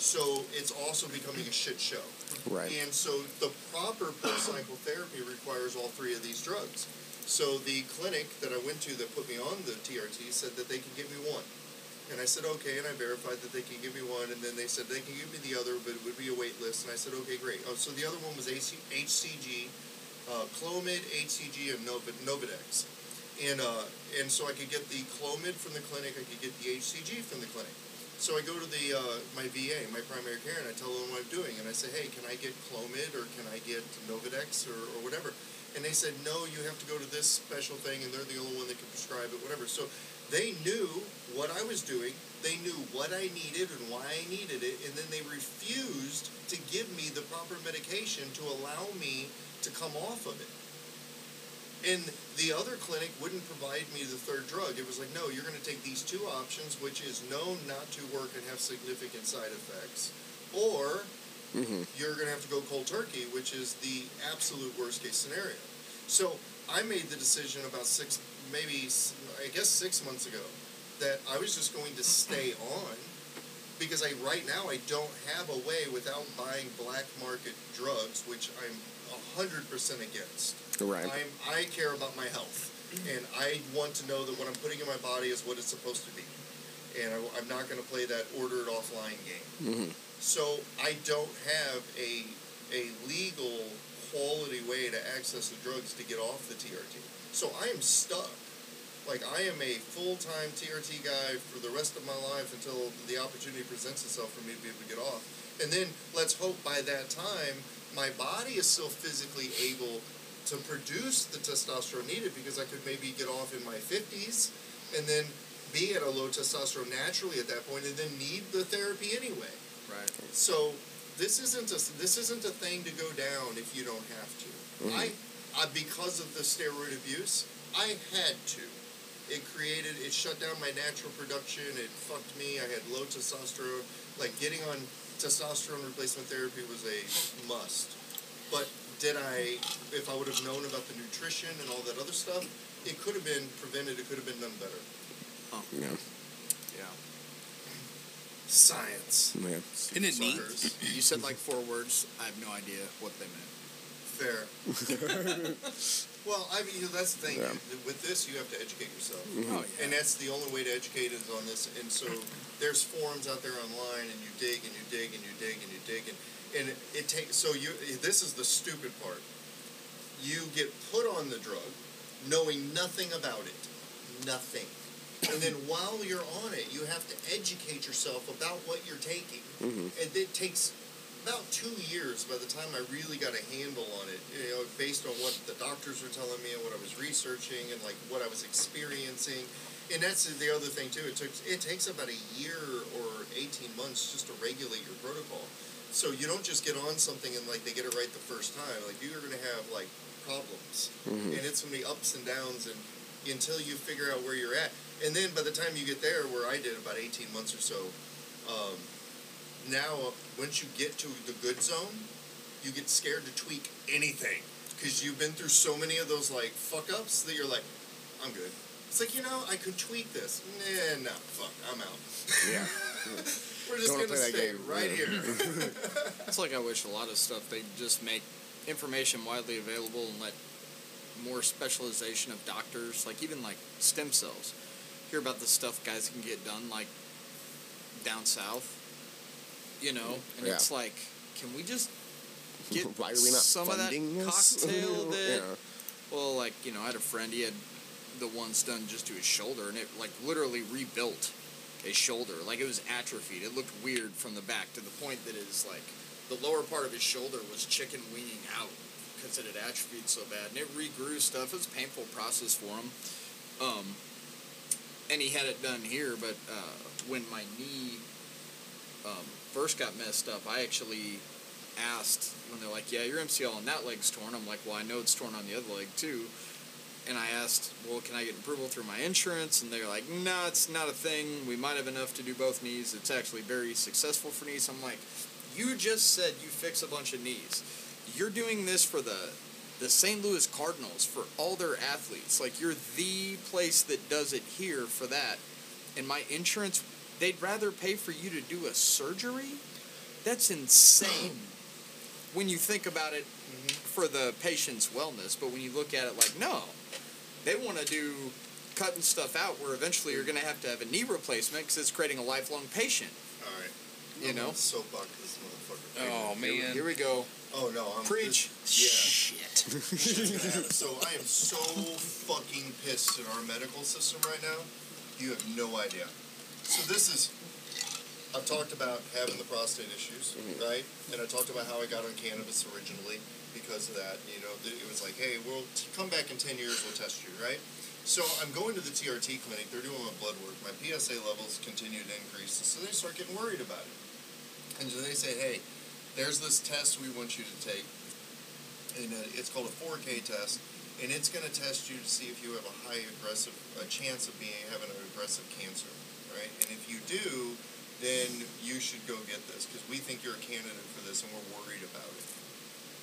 So it's also becoming a shit show. Right. And so the proper post cycle therapy requires all three of these drugs. So the clinic that I went to that put me on the TRT said that they can give me one. And I said, okay, and I verified that they can give me one, and then they said they can give me the other, but it would be a wait list. And I said, okay, great. Oh, so the other one was AC, HCG, uh, Clomid, HCG, and Nov- Novadex. and uh, and so I could get the Clomid from the clinic. I could get the HCG from the clinic. So I go to the uh, my VA, my primary care, and I tell them what I'm doing, and I say, hey, can I get Clomid or can I get Novadex or, or whatever? And they said, no, you have to go to this special thing, and they're the only one that can prescribe it, whatever. So they knew what I was doing, they knew what I needed and why I needed it, and then they refused to give me the proper medication to allow me to come off of it. And the other clinic wouldn't provide me the third drug. It was like, no, you're going to take these two options, which is known not to work and have significant side effects, or Mhm. you're going to have to go cold turkey, which is the absolute worst case scenario. So I made the decision about six, maybe, I guess six months ago, that I was just going to stay on because I right now I don't have a way without buying black market drugs, which I'm hundred percent against. Right. I'm I care about my health, and I want to know that what I'm putting in my body is what it's supposed to be, and I, am not going to play that ordered offline game. Mhm. So I don't have a a legal quality way to access the drugs to get off the TRT. So I am stuck. Like I am a full time TRT guy for the rest of my life until the opportunity presents itself for me to be able to get off. And then let's hope by that time my body is still physically able to produce the testosterone needed because I could maybe get off in my fifties and then be at a low testosterone naturally at that point and then need the therapy anyway. Right. So this isn't a this isn't a thing to go down if you don't have to. Mhm. I, I because of the steroid abuse, I had to. It created it shut down my natural production. It fucked me. I had low testosterone. Like getting on testosterone replacement therapy was a must. But did I if I would have known about the nutrition and all that other stuff, it could have been prevented. It could have been done better. Oh. Yeah. Yeah. Science. Yeah. Isn't it neat? You said like four words. I have no idea what they meant. Fair. well, I mean, you know, that's the thing. Yeah. With this, you have to educate yourself. Mhm. Oh yeah. And that's the only way to educate is on this. And so there's forums out there online, and you dig and you dig and you dig and you dig, and and it, it takes. So you this is the stupid part. You get put on the drug, knowing nothing about it, nothing. And then while you're on it, you have to educate yourself about what you're taking. Mhm. And it takes about two years by the time I really got a handle on it, you know, based on what the doctors were telling me and what I was researching and like what I was experiencing. And that's the other thing too. It took it takes about a year or eighteen months just to regulate your protocol. So you don't just get on something and like they get it right the first time. Like you're gonna have like problems, Mhm. and it's gonna be ups and downs, and until you figure out where you're at. And then by the time you get there, where I did about eighteen months or so, um, now once you get to the good zone, you get scared to tweak anything because you've been through so many of those like fuck ups that you're like, I'm good. It's like you know I could tweak this. Nah, no, fuck, I'm out. Yeah. We're just wanna gonna play that stay game. right Yeah. here. It's like I wish a lot of stuff they just make information widely available and let more specialization of doctors, like even like stem cells. Hear about the stuff guys can get done like down south. You know, mm-hmm. and Yeah. it's like, can we just get Why are we not some of that funding this? cocktail that yeah. well, like, you know, I had a friend, he had the ones done just to his shoulder, and it, like, literally rebuilt his shoulder. Like, it was atrophied. It looked weird from the back to the point that his, like, the lower part of his shoulder was chicken winging out because it had atrophied so bad. And it regrew stuff. It was a painful process for him. Um, and he had it done here, but uh, when my knee um, first got messed up, I actually asked when they're like, "Yeah, your MCL on that leg's torn." I'm like, "Well, I know it's torn on the other leg too." And I asked, "Well, can I get approval through my insurance?" And they're like, "No, it's not a thing. We might have enough to do both knees. It's actually very successful for knees." I'm like, "You just said you fix a bunch of knees. You're doing this for the the St. Louis Cardinals for all their athletes. Like you're the place that does it here for that. And my insurance, they'd rather pay for you to do a surgery? That's insane. when you think about it mm-hmm. for the patient's wellness, but when you look at it like, no, they want to do cutting stuff out where eventually you're going to have to have a knee replacement because it's creating a lifelong patient. All right. You I'm know? gonna soapbox this motherfucker. Oh Here- man. Here we go. Oh no, I'm Preach. Yeah. Shit. Shit's gonna happen. So I am so fucking pissed at our medical system right now. You have no idea. So this is. I've talked about having the prostate issues, mm-hmm. right? And I talked about how I got on cannabis originally because of that. You know, it was like, hey, we'll come back in ten years, we'll test you, right? So I'm going to the TRT clinic. They're doing my blood work. My PSA levels continue to increase, so they start getting worried about it. And so they say, hey, there's this test we want you to take and uh, it's called a 4K test, and it's going to test you to see if you have a high aggressive a chance of being having an aggressive cancer, right? And if you do, then you should go get this because we think you're a candidate for this, and we're worried about it.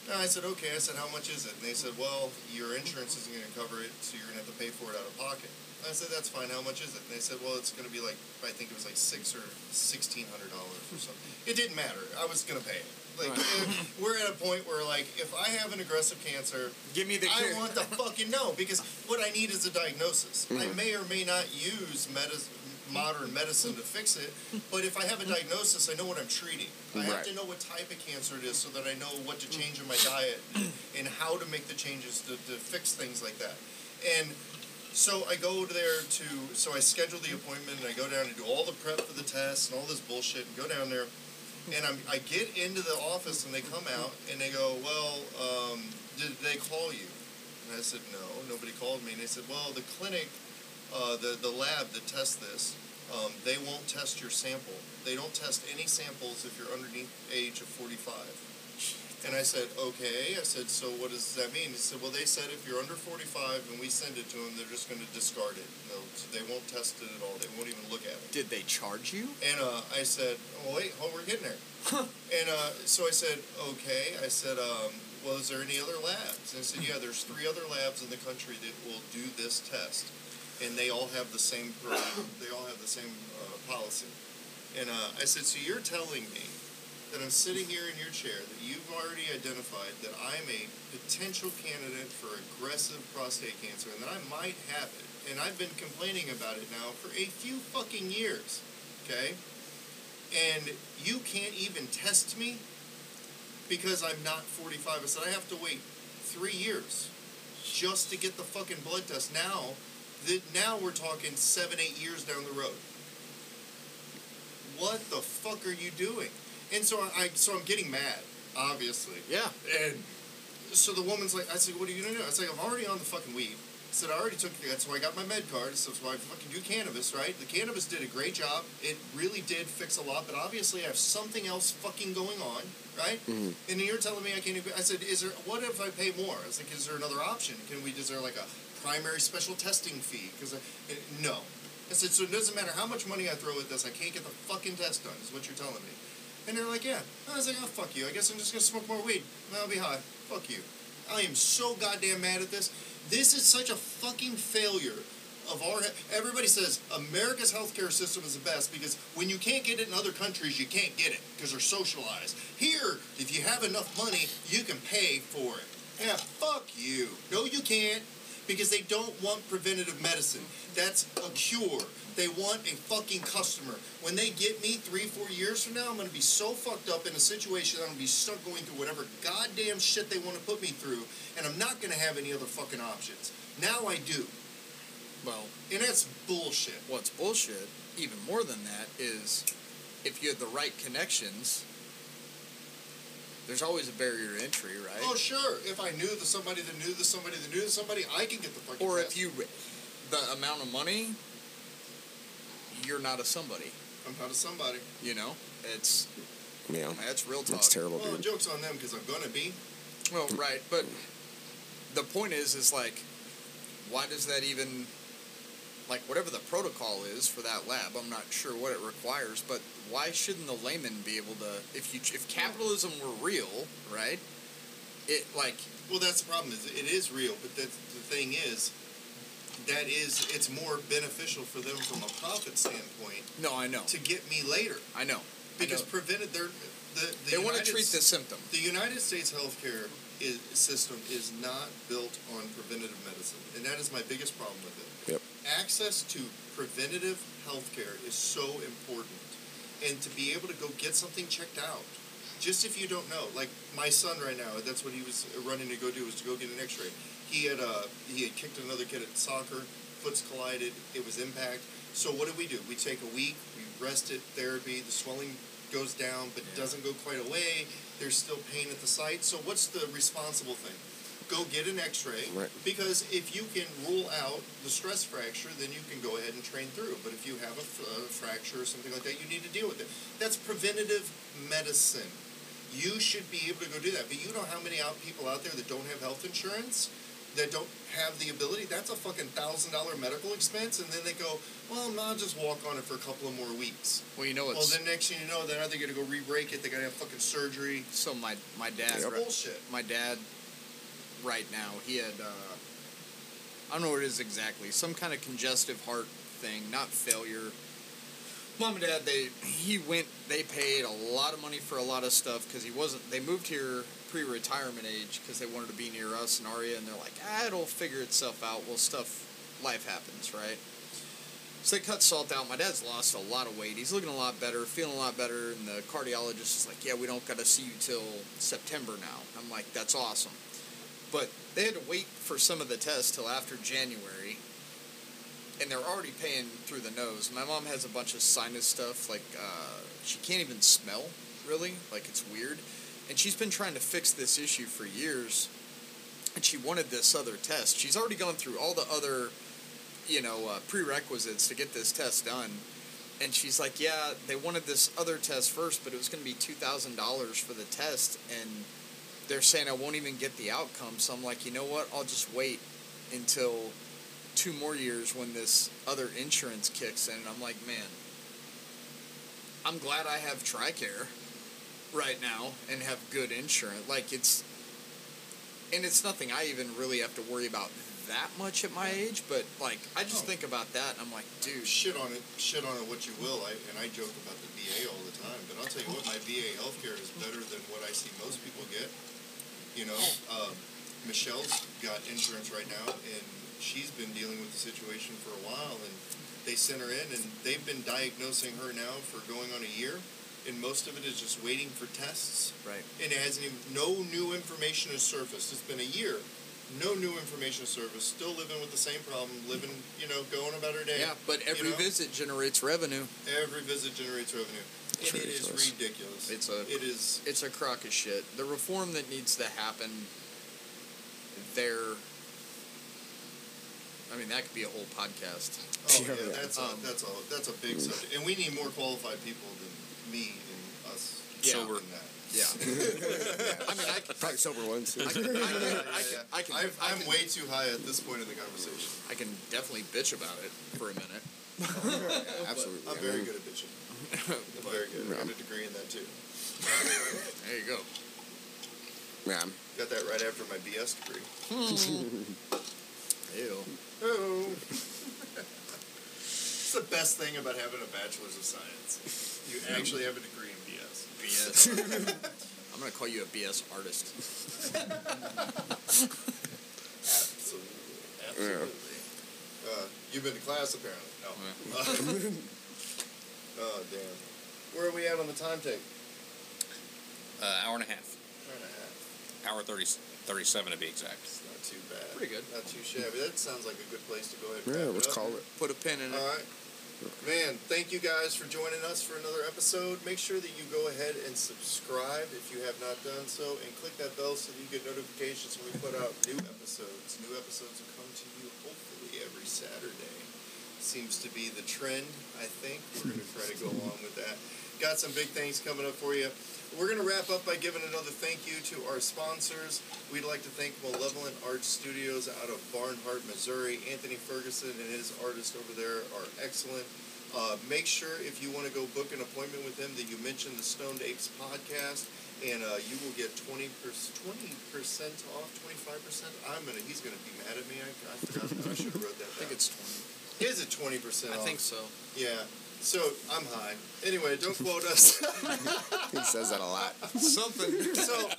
And I said, okay. I said, how much is it? And they said, well, your insurance isn't going to cover it, so you're going to have to pay for it out of pocket. I said, that's fine. How much is it? And they said, well, it's going to be like I think it was like six or sixteen hundred dollars or something. It didn't matter. I was going to pay it. Like eh, we're at a point where like if I have an aggressive cancer, Give me the Cure. I want the fucking no because what I need is a diagnosis. I may or may not use medicine, modern medicine to fix it, but if I have a diagnosis, I know what I'm treating. I have Right. to know what type of cancer it is so that I know what to change in my diet and how to make the changes to, to fix things like that. And so I go there to so I schedule the appointment and I go down and do all the prep for the test and all this bullshit and go down there and I'm, I get into the office and they come out and they go, well, um, did they call you? And I said, no, nobody called me. And they said, well, the clinic, uh, the, the lab that tests this, um, they won't test your sample. They don't test any samples if you're underneath age of 45. And I said, okay. I said, so what does that mean? He said, well, they said if you're under 45 and we send it to them, they're just going to discard it. No, so they won't test it at all. They won't even look at it. Did they charge you? And uh, I said, oh, wait, oh, we're getting there. Huh. and uh, so I said, okay. I said, um, well, is there any other labs? And I said, yeah, there's three other labs in the country that will do this test. And they all have the same, they all have the same uh, policy. And uh, I said, so you're telling me that I'm sitting here in your chair, that you've already identified that I'm a potential candidate for aggressive prostate cancer and that I might have it. And I've been complaining about it now for a few fucking years. Okay? And you can't even test me because I'm not 45. I said, I have to wait three years just to get the fucking blood test. Now, that now we're talking seven, eight years down the road. What the fuck are you doing? And so I, so I'm getting mad, obviously. Yeah. And so the woman's like, I said, what are you gonna do? I said, I'm already on the fucking weed. I said, I already took, that's why I got my med card. So that's why I fucking do cannabis, right? The cannabis did a great job. It really did fix a lot, but obviously I have something else fucking going on, right? Mm-hmm. And you're telling me I can't I said, is there, what if I pay more? I was like, is there another option? Can we, is there like a primary special testing fee? Because, no. I said, so it doesn't matter how much money I throw at this, I can't get the fucking test done, is what you're telling me. And they're like, yeah. I was like, oh, fuck you. I guess I'm just going to smoke more weed. I'll be high. Fuck you. I am so goddamn mad at this. This is such a fucking failure of our. Everybody says America's healthcare system is the best because when you can't get it in other countries, you can't get it because they're socialized. Here, if you have enough money, you can pay for it. Yeah, fuck you. No, you can't because they don't want preventative medicine. That's a cure. They want a fucking customer. When they get me three, four years from now, I'm going to be so fucked up in a situation that I'm going to be stuck going through whatever goddamn shit they want to put me through, and I'm not going to have any other fucking options. Now I do. Well, And that's bullshit. what's bullshit, even more than that, is if you had the right connections, there's always a barrier to entry, right? Oh, sure. If I knew the somebody that knew the somebody that knew the somebody, I can get the fucking or test. if you, the amount of money, you're not a somebody. I'm not a somebody. You know, it's Yeah, that's real talk. that's terrible, Well, dude. joke's on them because I'm going to be. Well, right, but the point is, is like, why does that even, like, whatever the protocol is for that lab, I'm not sure what it requires, but why shouldn't the layman be able to, if you, if capitalism were real, right? It like, Well, that's the problem. Is it is real, but the, the thing is, that is, it's more beneficial for them from a profit standpoint no, I know, to get me later I know, because I know. prevented their the, the they want to treat the symptom. The United States healthcare is, system is not built on preventative medicine, and that is my biggest problem with it. Yep. Access to preventative healthcare is so important, and to be able to go get something checked out just if you don't know, like my son right now, that's what he was running to go do was to go get an X-ray. He had uh he had kicked another kid at soccer, foots collided, it was impact. So what do we do? We take a week, we rest it, therapy, the swelling goes down but Yeah. doesn't go quite away. There's still pain at the site. So what's the responsible thing? Go get an X-ray Right. because if you can rule out the stress fracture, then you can go ahead and train through. But if you have a, f- a fracture or something like that, you need to deal with it. That's preventative medicine. You should be able to go do that. But you know how many out people out there that don't have health insurance, that don't have the ability? That's a fucking thousand dollar medical expense, and then they go, "Well, no, I'll just walk on it for a couple of more weeks." Well, you know it's Well, what's then next thing you know, then are they going to go re-break it? They got to have fucking surgery. so my my dad It's bullshit. my dad right now he had uh, I don't know what it is exactly some kind of congestive heart thing not failure mom and dad they he went they paid a lot of money for a lot of stuff because he wasn't they moved here pre-retirement age because they wanted to be near us and Aria and they're like ah it'll figure itself out well stuff life happens right so they cut salt out. My dad's lost a lot of weight. He's looking a lot better, feeling a lot better. And the cardiologist is like, "Yeah, we don't got to see you till September now." I'm like, "That's awesome," but they had to wait for some of the tests till after January, and they're already paying through the nose. My mom has a bunch of sinus stuff, like uh, she can't even smell really, like it's weird, and she's been trying to fix this issue for years. And she wanted this other test. She's already gone through all the other you know, uh, prerequisites to get this test done. And she's like, yeah, they wanted this other test first, but it was going to be $2,000 for the test. And they're saying I won't even get the outcome. So I'm like, you know what? I'll just wait until two more years when this other insurance kicks in. And I'm like, man, I'm glad I have TRICARE right now and have good insurance. Like, it's, and it's nothing I even really have to worry about that much at my age, but like I just Oh. think about that and I'm like, dude, shit on it, shit on it what you will. I, and I joke about the VA all the time, but I'll tell you what, my VA healthcare is better than what I see most people get. You know, um, Michelle's got insurance right now, and she's been dealing with the situation for a while, and they sent her in, and they've been diagnosing her now for going on a year, and most of it is just waiting for tests, right? and it hasn't even, no new information has surfaced. It's been a year. No new information surfaced. Still living with the same problem. Living, you know, going about her day. Yeah, but you every know? visit generates revenue. Every visit generates revenue. And It's it is ridiculous. ridiculous. It's a It is. it's a crock of shit. The reform that needs to happen there I mean that could be a whole podcast. Oh Yeah, yeah, yeah. that's Um, a that's a that's a big subject, and we need more qualified people than me and us. Yeah. sober in that. Yeah. I mean I Probably sober ones. I can, I can, I can, I can, I've, I I'm can, way too high at this point in the conversation. I can definitely bitch about it for a minute. Absolutely. I'm very good at bitching. I'm very good. I got a degree in that too. There you go. Yeah. Got that right after my BS degree. Ew. Oh. it's the best thing about having a bachelor's of science. You actually have a degree in BS. BS. I'm gonna call you a BS artist. Absolutely. Absolutely. Uh, you've been to class apparently. No. oh damn. Where are we at on the time take? Uh, hour and a half. Hour and a half. Hour 30, 37 to be exact. It's not too bad. Pretty good. Not too shabby. That sounds like a good place to go ahead and Yeah, wrap let's it up. call it. Put a pin in it. All right. Man, thank you guys for joining us for another episode. Make sure that you go ahead and subscribe if you have not done so, and click that bell so that you get notifications when we put out new episodes. New episodes will come to you hopefully every Saturday. Seems to be the trend, I think. We're going to try to go along with that. Got some big things coming up for you. We're going to wrap up by giving another thank you to our sponsors. We'd like to thank Malevolent Art Studios out of Barnhart, Missouri. Anthony Ferguson and his artists over there are excellent. Uh, make sure if you want to go book an appointment with him that you mention the Stoned Apes podcast, and uh, you will get 20 percent off, twenty five percent. I'm gonna. He's gonna be mad at me. I, I forgot. I should have wrote that I think it's 20. Is it twenty percent I think so. Yeah. So I'm high. Anyway, don't quote us. He says that a lot. Something. so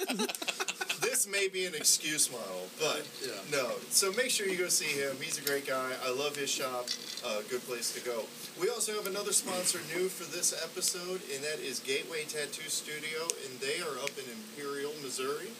this may be an excuse model, but Yeah. no. so make sure you go see him. He's a great guy. I love his shop. Uh, good place to go. We also have another sponsor new for this episode, and that is Gateway Tattoo Studio, and they are up in Imperial, Missouri.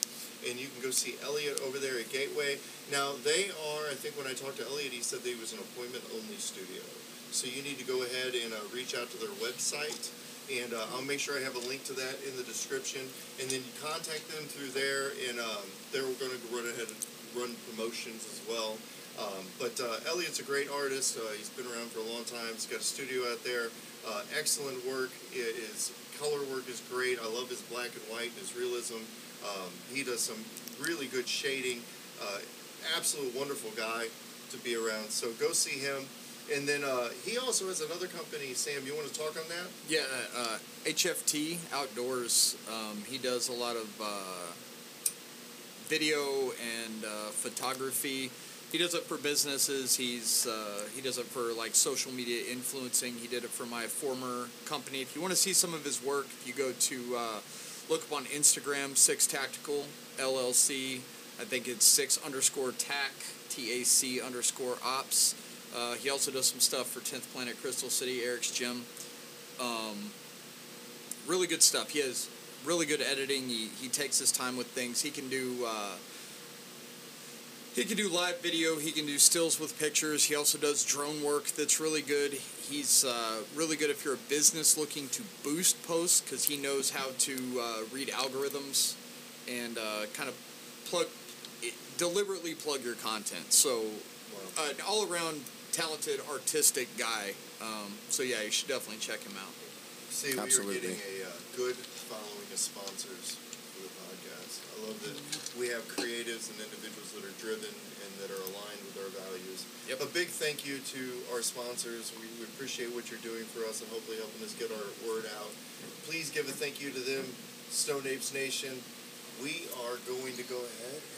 And you can go see Elliot over there at Gateway. Now they are. I think when I talked to Elliot, he said they was an appointment-only studio. So you need to go ahead and uh, reach out to their website and uh, I'll make sure I have a link to that in the description. And then you contact them through there, and um, they're going to run ahead and run promotions as well. Um, but uh, Elliot's a great artist. Uh, he's been around for a long time. He's got a studio out there. Uh, excellent work. His color work is great. I love his black and white, his realism. Um, he does some really good shading. Uh, absolute wonderful guy to be around. So go see him. And then uh, he also has another company. Sam, you want to talk on that? Yeah, uh, HFT Outdoors. Um, he does a lot of uh, video and uh, photography. He does it for businesses. He's uh, he does it for like social media influencing. He did it for my former company. If you want to see some of his work, if you go to uh, look up on Instagram Six Tactical LLC. I think it's six underscore tac T A C underscore ops. Uh, he also does some stuff for 10th Planet Crystal City, Eric's Gym. Um, really good stuff. He has really good editing. He, he takes his time with things. He can do uh, he can do live video. He can do stills with pictures. He also does drone work that's really good. He's uh, really good if you're a business looking to boost posts because he knows how to uh, read algorithms and uh, kind of plug deliberately plug your content. So uh, an all around talented artistic guy. Um, so yeah, you should definitely check him out. See, we are getting a uh, good following of sponsors for the podcast. I love that we have creatives and individuals that are driven and that are aligned with our values. Yep. A big thank you to our sponsors. We, we appreciate what you're doing for us and hopefully helping us get our word out. Please give a thank you to them, Stoned Apes Nation. We are going to go ahead and